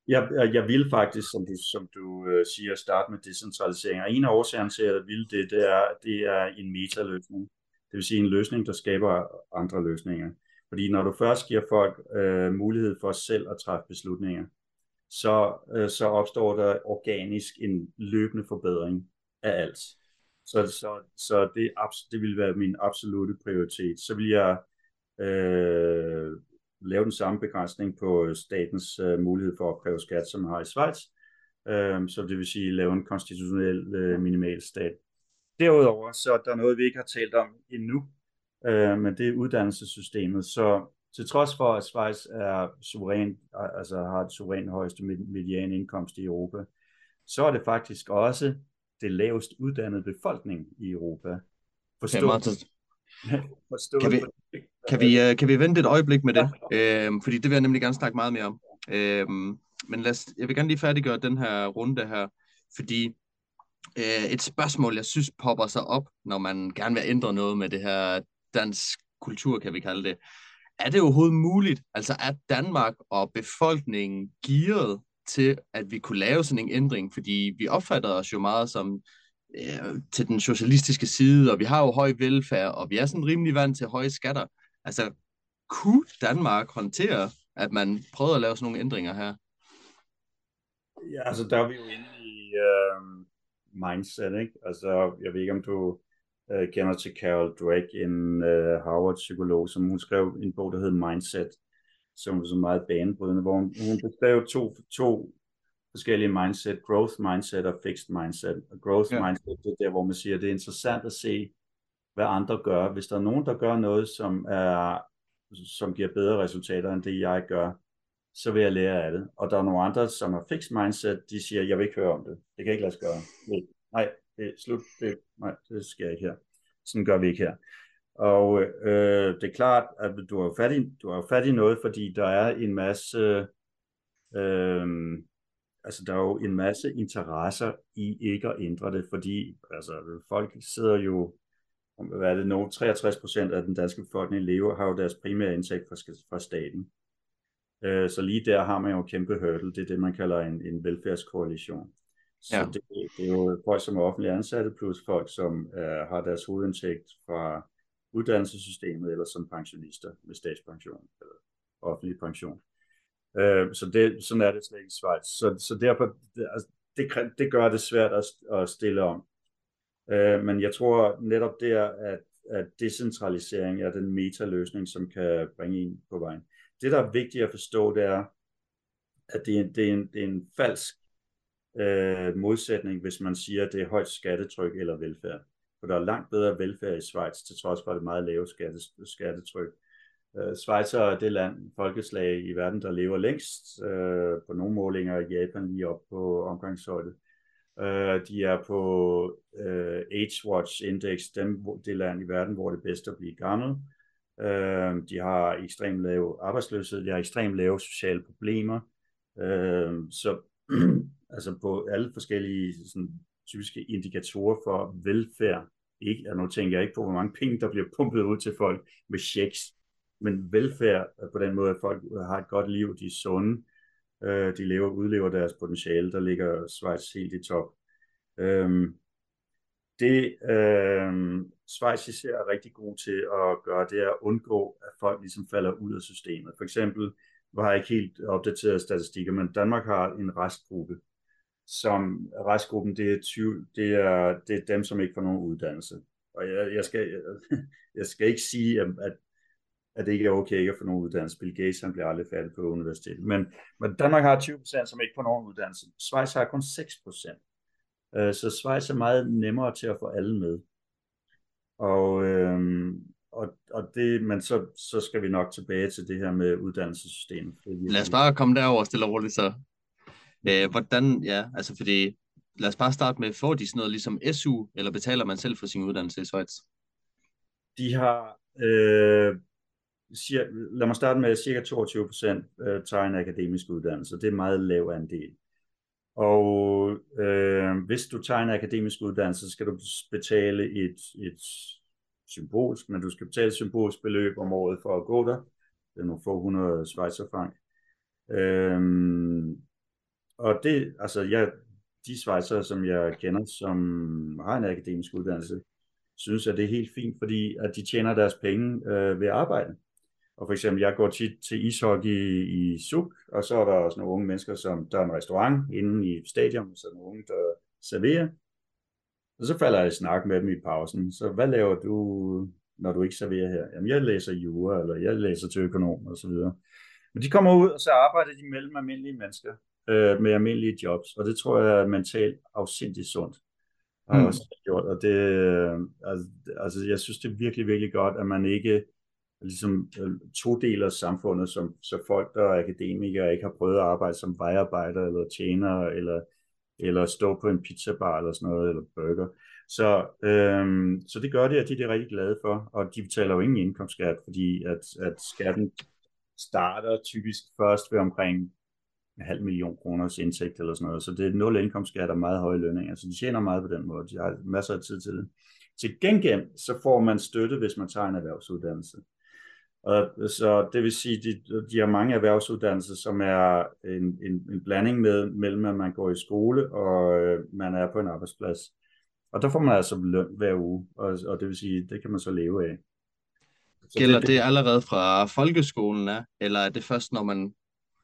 Jeg, jeg vil faktisk, som du, som du øh, siger, starte med decentralisering. Og en af årsagerne til, at jeg vil det, det er, det er en metaløsning. Det vil sige en løsning, der skaber andre løsninger. Fordi når du først giver folk øh, mulighed for selv at træffe beslutninger, så, øh, så opstår der organisk en løbende forbedring af alt. Så, så, så det, det vil være min absolute prioritet. Så vil jeg øh, lave den samme begrænsning på øh, statens øh, mulighed for at opkræve skat, som har i Schweiz. Øh, så det vil sige lave en konstitutionel øh, minimalstat. Derudover så er der noget, vi ikke har talt om endnu, øh, men det er uddannelsessystemet. Så til trods for, at Schweiz er suveræn, altså har det suveræn højeste median indkomst i Europa, så er det faktisk også det lavest uddannede befolkning i Europa. Forstå, forstå, kan, vi, kan, vi, øh, kan vi vente et øjeblik med det? Øhm, fordi det vil jeg nemlig gerne snakke meget mere om. Øhm, men lad os, jeg vil gerne lige færdiggøre den her runde her, fordi øh, et spørgsmål, jeg synes popper sig op, når man gerne vil ændre noget med det her dansk kultur, kan vi kalde det. Er det overhovedet muligt? Altså er Danmark og befolkningen gearet til, at vi kunne lave sådan en ændring, fordi vi opfatter os jo meget som øh, til den socialistiske side, og vi har jo høj velfærd, og vi er sådan rimelig vant til høje skatter. Altså, kunne Danmark håndtere, at man prøvede at lave sådan nogle ændringer her? Ja, altså der er vi jo inde i øh, mindset, ikke? Altså, jeg ved ikke, om du øh, kender til Carol Drake, en øh, Harvard-psykolog, som hun skrev en bog, der hed Mindset, som var så meget banebrydende, hvor hun, hun beskrev to, to forskellige mindset, growth mindset og fixed mindset. Og growth ja. mindset, det er der, hvor man siger, det er interessant at se, hvad andre gør. Hvis der er nogen, der gør noget, som, er, som giver bedre resultater end det, jeg gør, så vil jeg lære af det. Og der er nogle andre, som har fixed mindset, de siger, jeg vil ikke høre om det. Det kan ikke lade sig gøre. Nej, det er slut. Det, nej, det sker ikke her. Sådan gør vi ikke her. Og øh, det er klart, at du har fat i, du har fat i noget, fordi der er en masse, øh, altså der er jo en masse interesser i ikke at ændre det, fordi altså, folk sidder jo, hvad er det nu, 63 procent af den danske befolkning lever, har jo deres primære indtægt fra, fra staten. Øh, så lige der har man jo en kæmpe hurdle, det er det, man kalder en, en velfærdskoalition. Så ja. det, det er jo folk, som er offentlige ansatte, plus folk, som uh, har deres hovedindtægt fra uddannelsessystemet, eller som pensionister med statspension, eller offentlig pension. Øh, så det, sådan er det slet ikke i Schweiz. Så, så derfor, det, altså, det, det gør det svært at, at stille om. Øh, men jeg tror netop der, at, at decentralisering er den metaløsning, som kan bringe en på vejen. Det, der er vigtigt at forstå, det er, at det er, det er, en, det er en falsk øh, modsætning, hvis man siger, at det er højt skattetryk eller velfærd. For der er langt bedre velfærd i Schweiz, til trods for det meget lave skatte, skattetryk. Øh, Schweiz er det land, folkeslag i verden, der lever længst. Øh, på nogle målinger er Japan lige op på omgangshøjde. Øh, de er på øh, Age Watch Index, dem, det land i verden, hvor det er bedst at blive gammel. Øh, de har ekstremt lav arbejdsløshed, de har ekstremt lave sociale problemer. Øh, så altså på alle forskellige sådan, typiske indikatorer for velfærd. Ikke, og nu tænker jeg ikke på, hvor mange penge, der bliver pumpet ud til folk med checks, men velfærd øh, på den måde, at folk øh, har et godt liv, de er sunde, øh, de lever, udlever deres potentiale, der ligger Schweiz helt i top. Øhm, det øh, Schweiz især er rigtig god til at gøre, det er at undgå, at folk ligesom falder ud af systemet. For eksempel, hvor har jeg ikke helt opdateret statistikker, men Danmark har en restgruppe, som restgruppen, det er, 20, det er, det er dem, som ikke får nogen uddannelse. Og jeg, jeg, skal, jeg, jeg skal ikke sige, at, at det ikke er okay ikke at få nogen uddannelse. Bill Gates han bliver aldrig færdig på universitetet. Men, men Danmark har 20%, som ikke får nogen uddannelse. Schweiz har kun 6%. Øh, så Schweiz er meget nemmere til at få alle med. Og, øhm, og, og det, men så, så skal vi nok tilbage til det her med uddannelsessystemet. Lad os bare komme derover stille og roligt så. Øh, hvordan, ja, altså fordi, lad os bare starte med, får de sådan noget ligesom SU, eller betaler man selv for sin uddannelse i Schweiz? De har, øh, siger, lad mig starte med, cirka 22 procent øh, tager en akademisk uddannelse. Det er en meget lav andel. Og øh, hvis du tager en akademisk uddannelse, så skal du betale et, et symbolsk, men du skal betale et symbolsk beløb om året for at gå der. Det er nogle få hundrede schweizerfrank. Øhm, og det, altså jeg, de svejser, som jeg kender, som har en akademisk uddannelse, synes, at det er helt fint, fordi at de tjener deres penge øh, ved at arbejde. Og for eksempel, jeg går tit til ishockey i SUK, og så er der også nogle unge mennesker, som der er en restaurant inde i stadion, så er nogle unge, der serverer. Og så falder jeg i snak med dem i pausen. Så hvad laver du, når du ikke serverer her? Jamen, jeg læser jura, eller jeg læser til økonom, og så videre. Men de kommer ud, og så arbejder de mellem almindelige mennesker øh, med almindelige jobs, og det tror jeg er mentalt afsindigt sundt. Har mm. også gjort, og det, altså, altså, jeg synes, det er virkelig, virkelig godt, at man ikke ligesom øh, todeler samfundet, som, så folk, der er akademikere, ikke har prøvet at arbejde som vejarbejder eller tjener, eller, eller stå på en pizzabar eller sådan noget, eller burger. Så, øhm, så det gør det, at de er rigtig glade for, og de betaler jo ingen indkomstskat, fordi at, at skatten starter typisk først ved omkring en halv million kroners indtægt eller sådan noget, så det er nul indkomstskat og meget høje lønninger, så de tjener meget på den måde, de har masser af tid til det. Til gengæld så får man støtte, hvis man tager en erhvervsuddannelse. Og, så det vil sige, de, de har mange erhvervsuddannelser, som er en, en, en blanding med, mellem, at man går i skole og øh, man er på en arbejdsplads. Og der får man altså løn hver uge, og, og det vil sige, det kan man så leve af. Så Gælder det, det allerede fra folkeskolen af, eller er det først, når man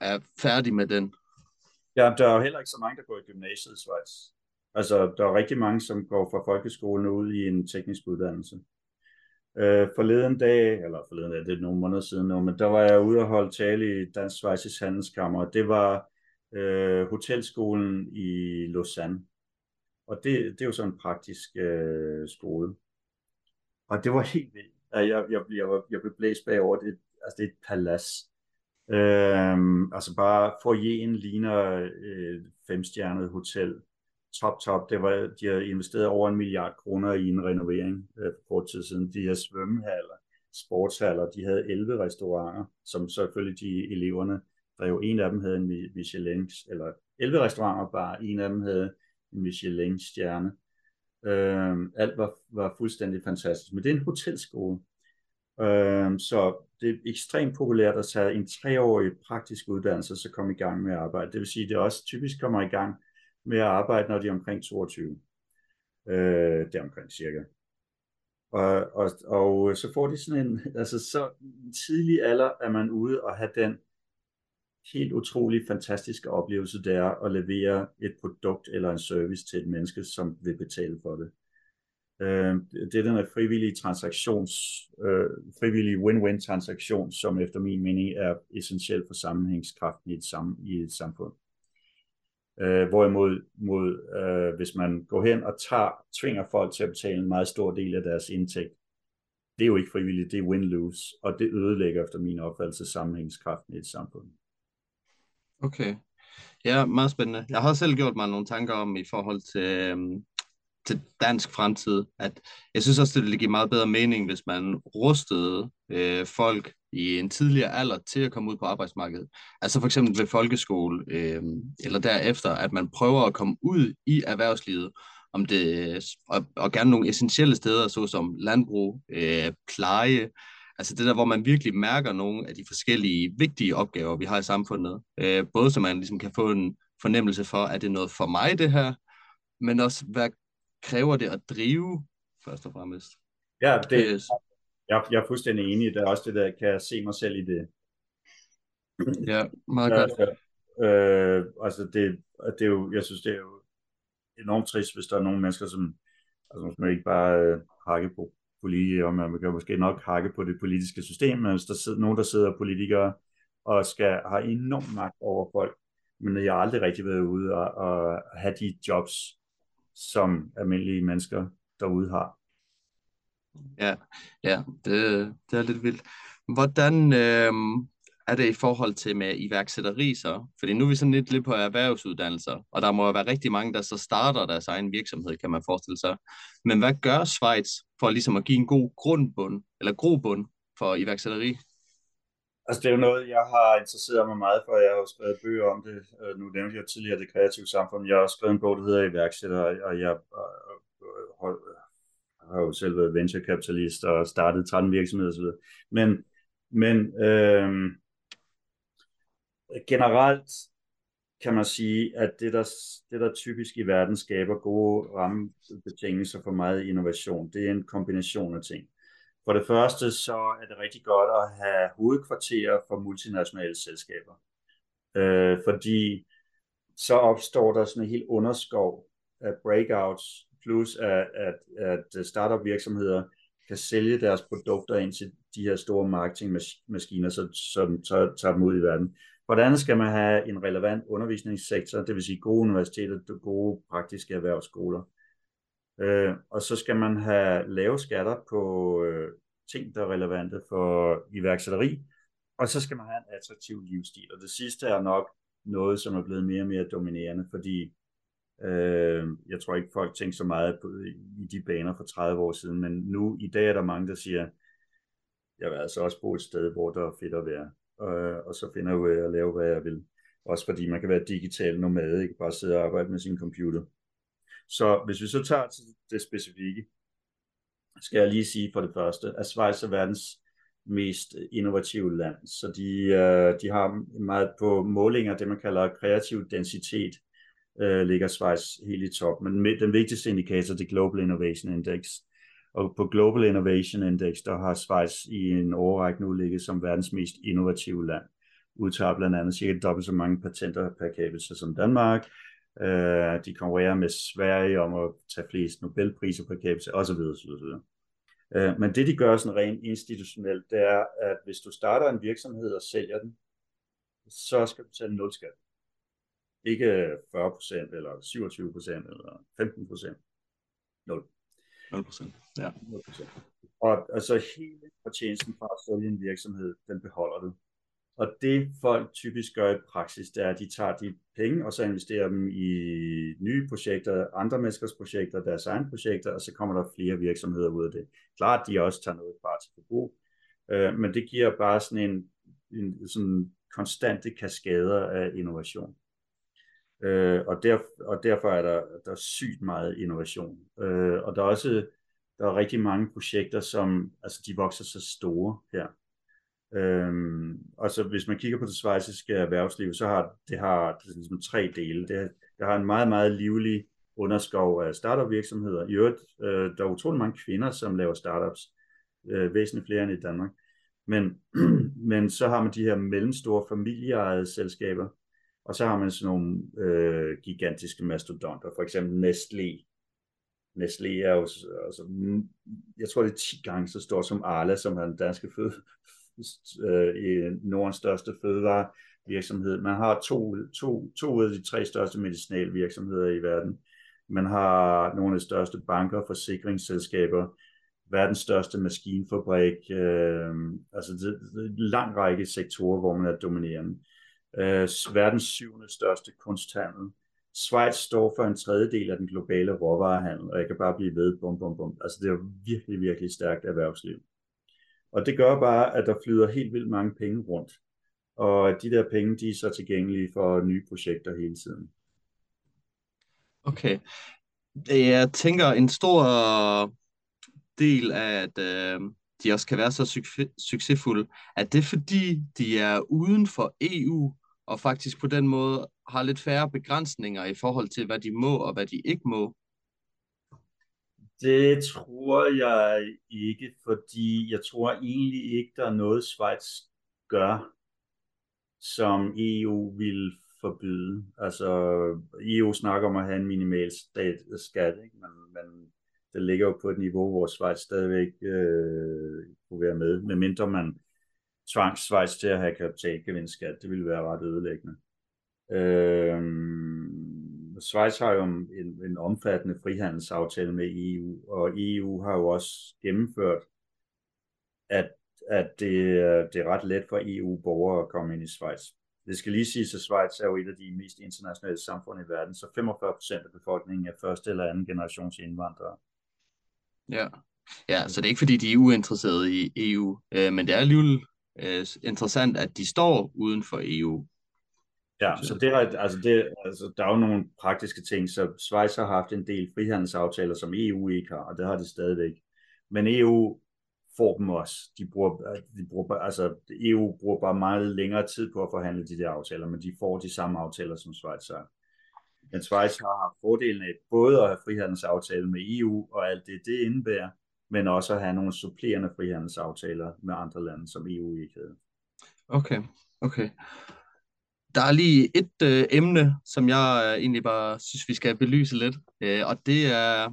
er færdig med den? Ja, der er jo heller ikke så mange, der går i gymnasiet i Schweiz. Altså, der er rigtig mange, som går fra folkeskolen ud i en teknisk uddannelse. Øh, forleden dag, eller forleden dag, det er nogle måneder siden nu, men der var jeg ude og holde tale i Dansk Schweizisk Handelskammer. Det var øh, hotelskolen i Lausanne. Og det, det er jo sådan en praktisk øh, skole. Og det var helt vildt. Jeg, jeg, jeg, jeg, jeg blev blæst bagover. Det, altså, det er et palads. Øhm, altså bare foyeren ligner øh, femstjernet hotel. Top, top. Det var, de har investeret over en milliard kroner i en renovering øh, for kort tid siden. De her svømmehaller, sportshaller. De havde 11 restauranter, som selvfølgelig de eleverne drev. En af dem havde en Michelin, eller 11 restauranter bare. En af dem havde en Michelin-stjerne. Øh, alt var, var fuldstændig fantastisk. Men det er en hotelskole. Øhm, så det er ekstremt populært at tage en treårig praktisk uddannelse, så komme i gang med at arbejde. Det vil sige, at det også typisk kommer i gang med at arbejde, når de er omkring 22. Øh, det er omkring cirka. Og, og, og så får de sådan en, altså så tidlig alder er man ude og have den helt utrolig fantastiske oplevelse, det er at levere et produkt eller en service til et menneske, som vil betale for det. Øh, det er den her frivillige transaktions, øh, frivillige win-win transaktion, som efter min mening er essentiel for sammenhængskraften i et, sam, i et samfund. Øh, hvorimod mod, øh, hvis man går hen og tager, tvinger folk til at betale en meget stor del af deres indtægt, det er jo ikke frivilligt, det er win-lose, og det ødelægger efter min opfattelse sammenhængskraften i et samfund. Okay. Ja, meget spændende. Jeg har selv gjort mig nogle tanker om i forhold til, øhm, til dansk fremtid, at jeg synes også, det ville give meget bedre mening, hvis man rustede øh, folk i en tidligere alder til at komme ud på arbejdsmarkedet. Altså for eksempel ved folkeskole, øh, eller derefter, at man prøver at komme ud i erhvervslivet, om det, og, og gerne nogle essentielle steder, såsom landbrug, øh, pleje, altså det der, hvor man virkelig mærker nogle af de forskellige vigtige opgaver, vi har i samfundet, øh, både så man ligesom kan få en fornemmelse for, at det er noget for mig det her, men også hvad kræver det at drive, først og fremmest? Ja, det, øh, jeg, jeg er fuldstændig enig. Det er også det der, kan jeg se mig selv i det. Ja, meget godt. Ja, øh, altså det, det er jo, jeg synes, det er jo enormt trist, hvis der er nogle mennesker, som altså, man ikke bare øh, hakke på politikere, men man kan måske nok hakke på det politiske system, men hvis der sidder nogen, der sidder politikere og skal have enorm magt over folk, men jeg har aldrig rigtig været ude og, og have de jobs, som almindelige mennesker derude har. Ja, ja det, det er lidt vildt. Hvordan øh, er det i forhold til med iværksætteri så? Fordi nu er vi sådan lidt lidt på erhvervsuddannelser, og der må jo være rigtig mange, der så starter deres egen virksomhed, kan man forestille sig. Men hvad gør Schweiz for ligesom at give en god grundbund, eller grobund for iværksætteri? Altså det er jo noget, jeg har interesseret mig meget for. Jeg har jo skrevet bøger om det. Øh, nu nævnte jeg tidligere det kreative samfund. Jeg har også skrevet en bog, der hedder Iværksætter, og jeg øh, øh, har jo selv været venturekapitalist og startet 13 virksomheder osv. Men, men øh, generelt kan man sige, at det der, det, der typisk i verden skaber gode rammebetingelser for meget innovation, det er en kombination af ting. For det første så er det rigtig godt at have hovedkvarterer for multinationale selskaber. Øh, fordi så opstår der sådan en helt underskov af breakouts, plus at, at, at startup virksomheder kan sælge deres produkter ind til de her store marketingmaskiner, så, som tager, tager dem ud i verden. Hvordan andet skal man have en relevant undervisningssektor, det vil sige gode universiteter, gode praktiske erhvervsskoler. Øh, og så skal man have lave skatter på øh, ting, der er relevante for iværksætteri, og så skal man have en attraktiv livsstil. Og det sidste er nok noget, som er blevet mere og mere dominerende, fordi øh, jeg tror ikke, folk tænker så meget på, i de baner for 30 år siden, men nu i dag er der mange, der siger, jeg vil altså også bo et sted, hvor der er fedt at være, Øh, og så finder jeg ud af at lave, hvad jeg vil. Også fordi man kan være digital nomade, ikke bare sidde og arbejde med sin computer. Så hvis vi så tager til det specifikke, skal jeg lige sige for det første, at Schweiz er verdens mest innovative land. Så de, øh, de har meget på målinger, det man kalder kreativ densitet, øh, ligger Schweiz helt i top. Men den vigtigste indikator, det er Global Innovation Index. Og på Global Innovation Index, der har Schweiz i en overrække nu ligget som verdens mest innovative land. Udtager blandt andet cirka dobbelt så mange patenter per capita som Danmark, Øh, de konkurrerer med Sverige om at tage flest Nobelpriser per capita osv. osv. Øh, men det de gør sådan rent institutionelt, det er, at hvis du starter en virksomhed og sælger den, så skal du betale 0 skat. Ikke 40% eller 27% eller 15%. 0. 0%, ja. 0%. Og altså hele fortjenesten fra at sælge en virksomhed, den beholder du. Og det folk typisk gør i praksis, det er, at de tager de penge, og så investerer dem i nye projekter, andre menneskers projekter, deres egne projekter, og så kommer der flere virksomheder ud af det. Klart, de også tager noget fra til forbrug, øh, men det giver bare sådan en, en sådan konstante kaskader af innovation. Øh, og, der, og derfor er der, der er sygt meget innovation. Øh, og der er også der er rigtig mange projekter, som altså de vokser så store her. Øhm, og så hvis man kigger på det svejsiske erhvervsliv, så har det har det ligesom tre dele. Det, det har en meget, meget livlig underskov af startup virksomheder. I øvrigt, øh, der er utrolig mange kvinder, som laver startups, øh, væsentligt flere end i Danmark. Men, men så har man de her mellemstore familieejede selskaber, og så har man sådan nogle øh, gigantiske mastodonter, for eksempel Nestlé. Nestlé er jo, altså, jeg tror det er 10 gange så stor som Arla, som er den danske fød, øh, i Nordens største fødevarevirksomhed. Man har to, to, to af de tre største medicinalvirksomheder i verden. Man har nogle af de største banker, forsikringsselskaber, verdens største maskinfabrik, øh, altså det, det er en lang række sektorer, hvor man er dominerende. Øh, verdens syvende største kunsthandel. Schweiz står for en tredjedel af den globale råvarehandel, og jeg kan bare blive ved, bum, bum, bum. Altså det er virkelig, virkelig stærkt erhvervsliv. Og det gør bare, at der flyder helt vildt mange penge rundt. Og de der penge, de er så tilgængelige for nye projekter hele tiden. Okay. Jeg tænker, en stor del af, at øh, de også kan være så succesfulde, at det fordi, de er uden for EU, og faktisk på den måde har lidt færre begrænsninger i forhold til, hvad de må og hvad de ikke må? Det tror jeg ikke, fordi jeg tror egentlig ikke, der er noget Schweiz gør, som EU vil forbyde. Altså, EU snakker om at have en minimal stat, skat, ikke? Men, men det ligger jo på et niveau, hvor Schweiz stadigvæk øh, kunne være med, medmindre man tvang Schweiz til at have kapitalgevindskat. Det ville være ret ødelæggende. Øh, Schweiz har jo en, en omfattende frihandelsaftale med EU, og EU har jo også gennemført, at, at det, det er ret let for EU-borgere at komme ind i Schweiz. Det skal lige siges, at Schweiz er jo et af de mest internationale samfund i verden, så 45 procent af befolkningen er første eller anden generations indvandrere. Ja. ja, så det er ikke fordi, de er uinteresserede i EU, øh, men det er alligevel øh, interessant, at de står uden for EU. Ja, så det er, altså det, altså, der er jo nogle praktiske ting, så Schweiz har haft en del frihandelsaftaler, som EU ikke har, og det har de stadigvæk. Men EU får dem også. De bruger, de bruger, altså EU bruger bare meget længere tid på at forhandle de der aftaler, men de får de samme aftaler, som Schweiz har. Men Schweiz har haft fordelen af både at have frihandelsaftale med EU og alt det, det indebærer, men også at have nogle supplerende frihandelsaftaler med andre lande, som EU ikke havde. Okay, okay. Der er lige et øh, emne, som jeg øh, egentlig bare synes, vi skal belyse lidt, øh, og det er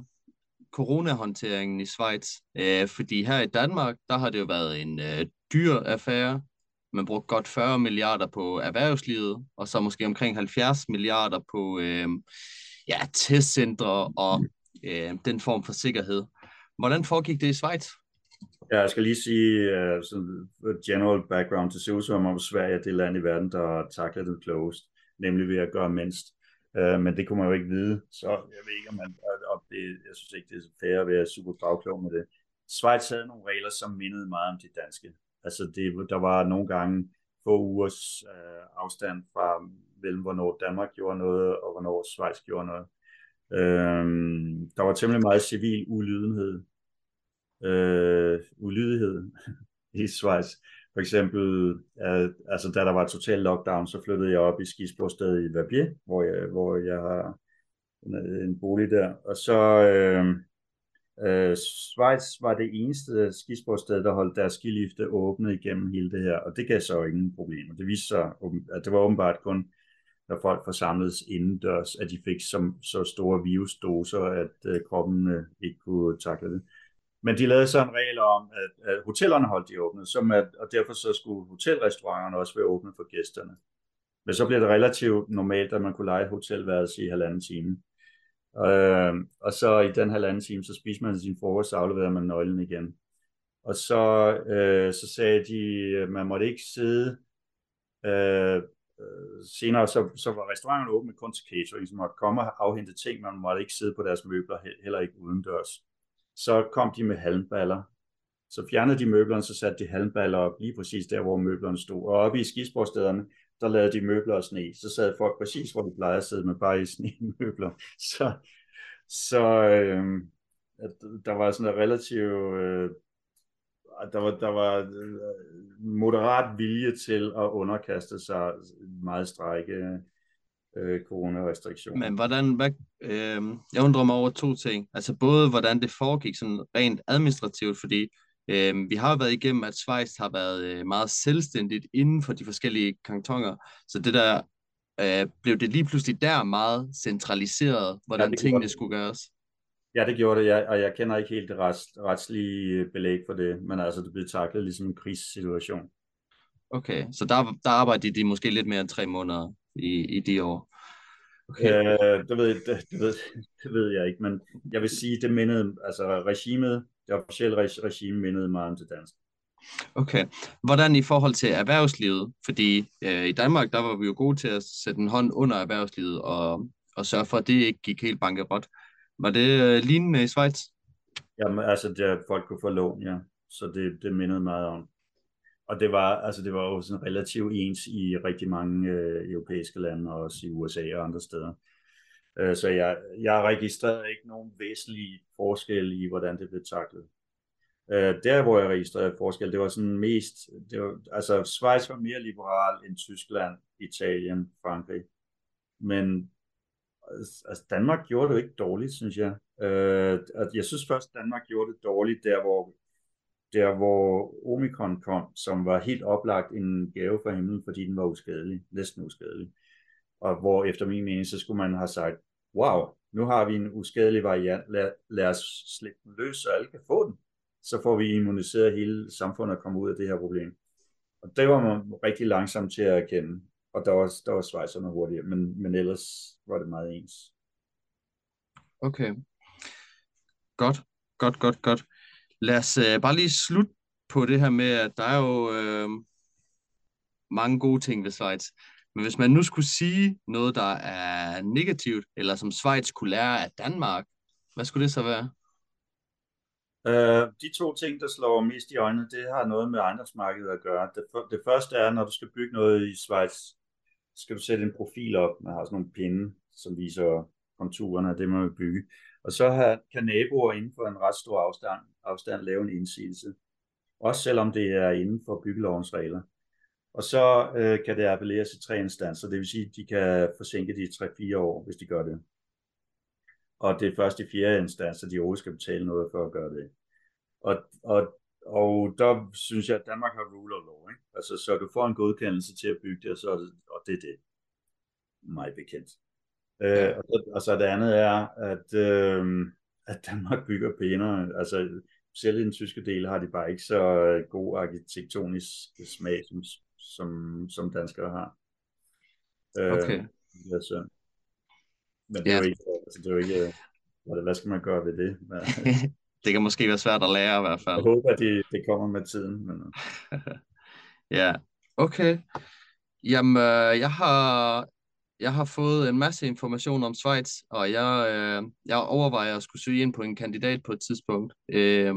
coronahåndteringen i Schweiz. Øh, fordi her i Danmark, der har det jo været en øh, dyr affære. Man brugte godt 40 milliarder på erhvervslivet, og så måske omkring 70 milliarder på øh, ja, testcentre og øh, den form for sikkerhed. Hvordan foregik det i Schweiz? Ja, jeg skal lige sige uh, sådan øh, general background til ud om Sverige er det land i verden, der takler det closed, nemlig ved at gøre mindst. Uh, men det kunne man jo ikke vide, så jeg ved ikke, om man, og det, jeg synes ikke, det er fair at være super bagklog med det. Schweiz havde nogle regler, som mindede meget om de danske. Altså, det, der var nogle gange få ugers uh, afstand fra mellem, hvornår Danmark gjorde noget, og hvornår Schweiz gjorde noget. Uh, der var temmelig meget civil ulydenhed øh, ulydighed i Schweiz. For eksempel, øh, altså da der var total lockdown, så flyttede jeg op i skisporstedet i Verbier, hvor jeg, hvor jeg har en, en bolig der. Og så øh, øh, Schweiz var det eneste skisportssted, der holdt deres skilifte åbne igennem hele det her, og det gav så ingen problemer. Det viste sig, at det var åbenbart kun når folk forsamledes indendørs, at de fik som, så store virusdoser, at øh, kroppen øh, ikke kunne takle det. Men de lavede så en regel om, at, at hotellerne holdt de åbne, som at, og derfor så skulle hotelrestauranterne også være åbne for gæsterne. Men så blev det relativt normalt, at man kunne lege et hotelværelse i halvanden time. Øh, og så i den halvanden time, så spiste man sin frokost, så afleverede man nøglen igen. Og så, øh, så sagde de, at man måtte ikke sidde øh, øh, senere så, så var restauranten åben kun til catering, så måtte komme og afhente ting, man måtte ikke sidde på deres møbler, heller ikke udendørs så kom de med halmballer. Så fjernede de møblerne, så satte de halmballer op lige præcis der, hvor møblerne stod. Og oppe i skisportstederne, der lavede de møbler og sne. Så sad folk præcis, hvor de plejede at sidde med bare i sne-møbler. Så, så øh, der var sådan en relativ... Øh, der var, der var øh, moderat vilje til at underkaste sig meget strække øh, coronarestriktioner. Men hvordan, hvad, øh, jeg undrer mig over to ting. Altså både hvordan det foregik sådan rent administrativt, fordi øh, vi har været igennem, at Schweiz har været øh, meget selvstændigt inden for de forskellige kantoner. Så det der, øh, blev det lige pludselig der meget centraliseret, hvordan ja, tingene skulle gøres? Ja, det gjorde det, ja, og jeg kender ikke helt det rets, retslige belæg for det, men altså det blev taklet ligesom en krisesituation. Okay, så der, der arbejdede de måske lidt mere end tre måneder i, i de år? Okay. Øh, det, ved, det, det, ved, det ved jeg ikke, men jeg vil sige, det mindede, altså regimet, det officielle regime mindede meget om det danske. Okay. Hvordan i forhold til erhvervslivet? Fordi øh, i Danmark, der var vi jo gode til at sætte en hånd under erhvervslivet og, og sørge for, at det ikke gik helt bankerot. Var det øh, lignende i Schweiz? Jamen, altså, det, folk kunne få lån, ja. Så det, det mindede meget om og det var, altså det var jo sådan relativt ens i rigtig mange øh, europæiske lande, og også i USA og andre steder. Øh, så jeg, jeg registrerede ikke nogen væsentlige forskel i, hvordan det blev taklet. Øh, der, hvor jeg registrerede forskel, det var sådan mest, det var, altså Schweiz var mere liberal end Tyskland, Italien, Frankrig. Men altså Danmark gjorde det jo ikke dårligt, synes jeg. Øh, jeg synes først, Danmark gjorde det dårligt der, hvor der hvor Omikron kom, som var helt oplagt en gave fra himlen, fordi den var uskadelig, næsten uskadelig. Og hvor efter min mening, så skulle man have sagt, wow, nu har vi en uskadelig variant, lad, lad os slippe den løs, så alle kan få den. Så får vi immuniseret hele samfundet og komme ud af det her problem. Og det var man rigtig langsomt til at erkende. Og der var, der var svejserne hurtigere, men, men ellers var det meget ens. Okay. Godt, godt, godt, godt. Lad os øh, bare lige slutte på det her med, at der er jo øh, mange gode ting ved Schweiz. Men hvis man nu skulle sige noget, der er negativt, eller som Schweiz kunne lære af Danmark, hvad skulle det så være? Uh, de to ting, der slår mest i øjnene, det har noget med ejendomsmarkedet at gøre. Det, det første er, når du skal bygge noget i Schweiz, skal du sætte en profil op. Man har sådan nogle pinde, som viser konturerne af det, man vil bygge. Og så har, kan naboer inden for en ret stor afstand, afstand lave en indsigelse. Også selvom det er inden for byggelovens regler. Og så øh, kan det appelleres i tre instanser, det vil sige, at de kan forsinke de 3-4 år, hvis de gør det. Og det er først i fjerde instans, at de overhovedet skal betale noget for at gøre det. Og, og, og der synes jeg, at Danmark har rule of law. Ikke? Altså, så du får en godkendelse til at bygge det, og, så, og det er det. Meget bekendt. Øh, og, så, og så det andet er, at, øh, at Danmark bygger pænere. Altså, selv i den tyske del har de bare ikke så god arkitektonisk smag, som, som, som danskere har. Øh, okay. Altså, men det er, ja. jo ikke, altså, det er jo ikke, hvad skal man gøre ved det? det kan måske være svært at lære i hvert fald. Jeg håber, at det, det kommer med tiden. Men... ja, okay. Jamen, øh, jeg har jeg har fået en masse information om Schweiz, og jeg, øh, jeg overvejer at skulle søge ind på en kandidat på et tidspunkt. Øh,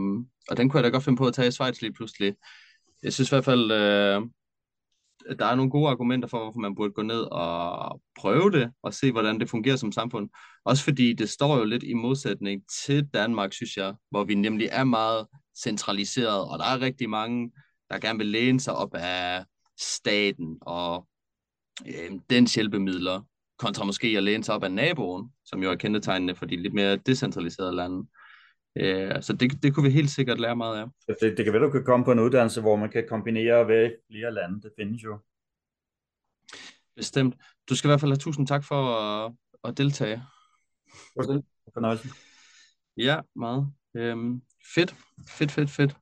og den kunne jeg da godt finde på at tage i Schweiz lige pludselig. Jeg synes i hvert fald, øh, der er nogle gode argumenter for, hvorfor man burde gå ned og prøve det, og se, hvordan det fungerer som samfund. Også fordi det står jo lidt i modsætning til Danmark, synes jeg, hvor vi nemlig er meget centraliseret, og der er rigtig mange, der gerne vil læne sig op af staten og øh, dens hjælpemidler, kontra måske at læne sig op af naboen, som jo er kendetegnende for de lidt mere decentraliserede lande. Øh, så det, det kunne vi helt sikkert lære meget af. Det, det kan være, du kan komme på en uddannelse, hvor man kan kombinere og være i flere lande. Det findes jo. Bestemt. Du skal i hvert fald have tusind tak for at, at deltage. Fornøjelse. Ja, meget. Øhm, fedt, fedt, fedt, fedt.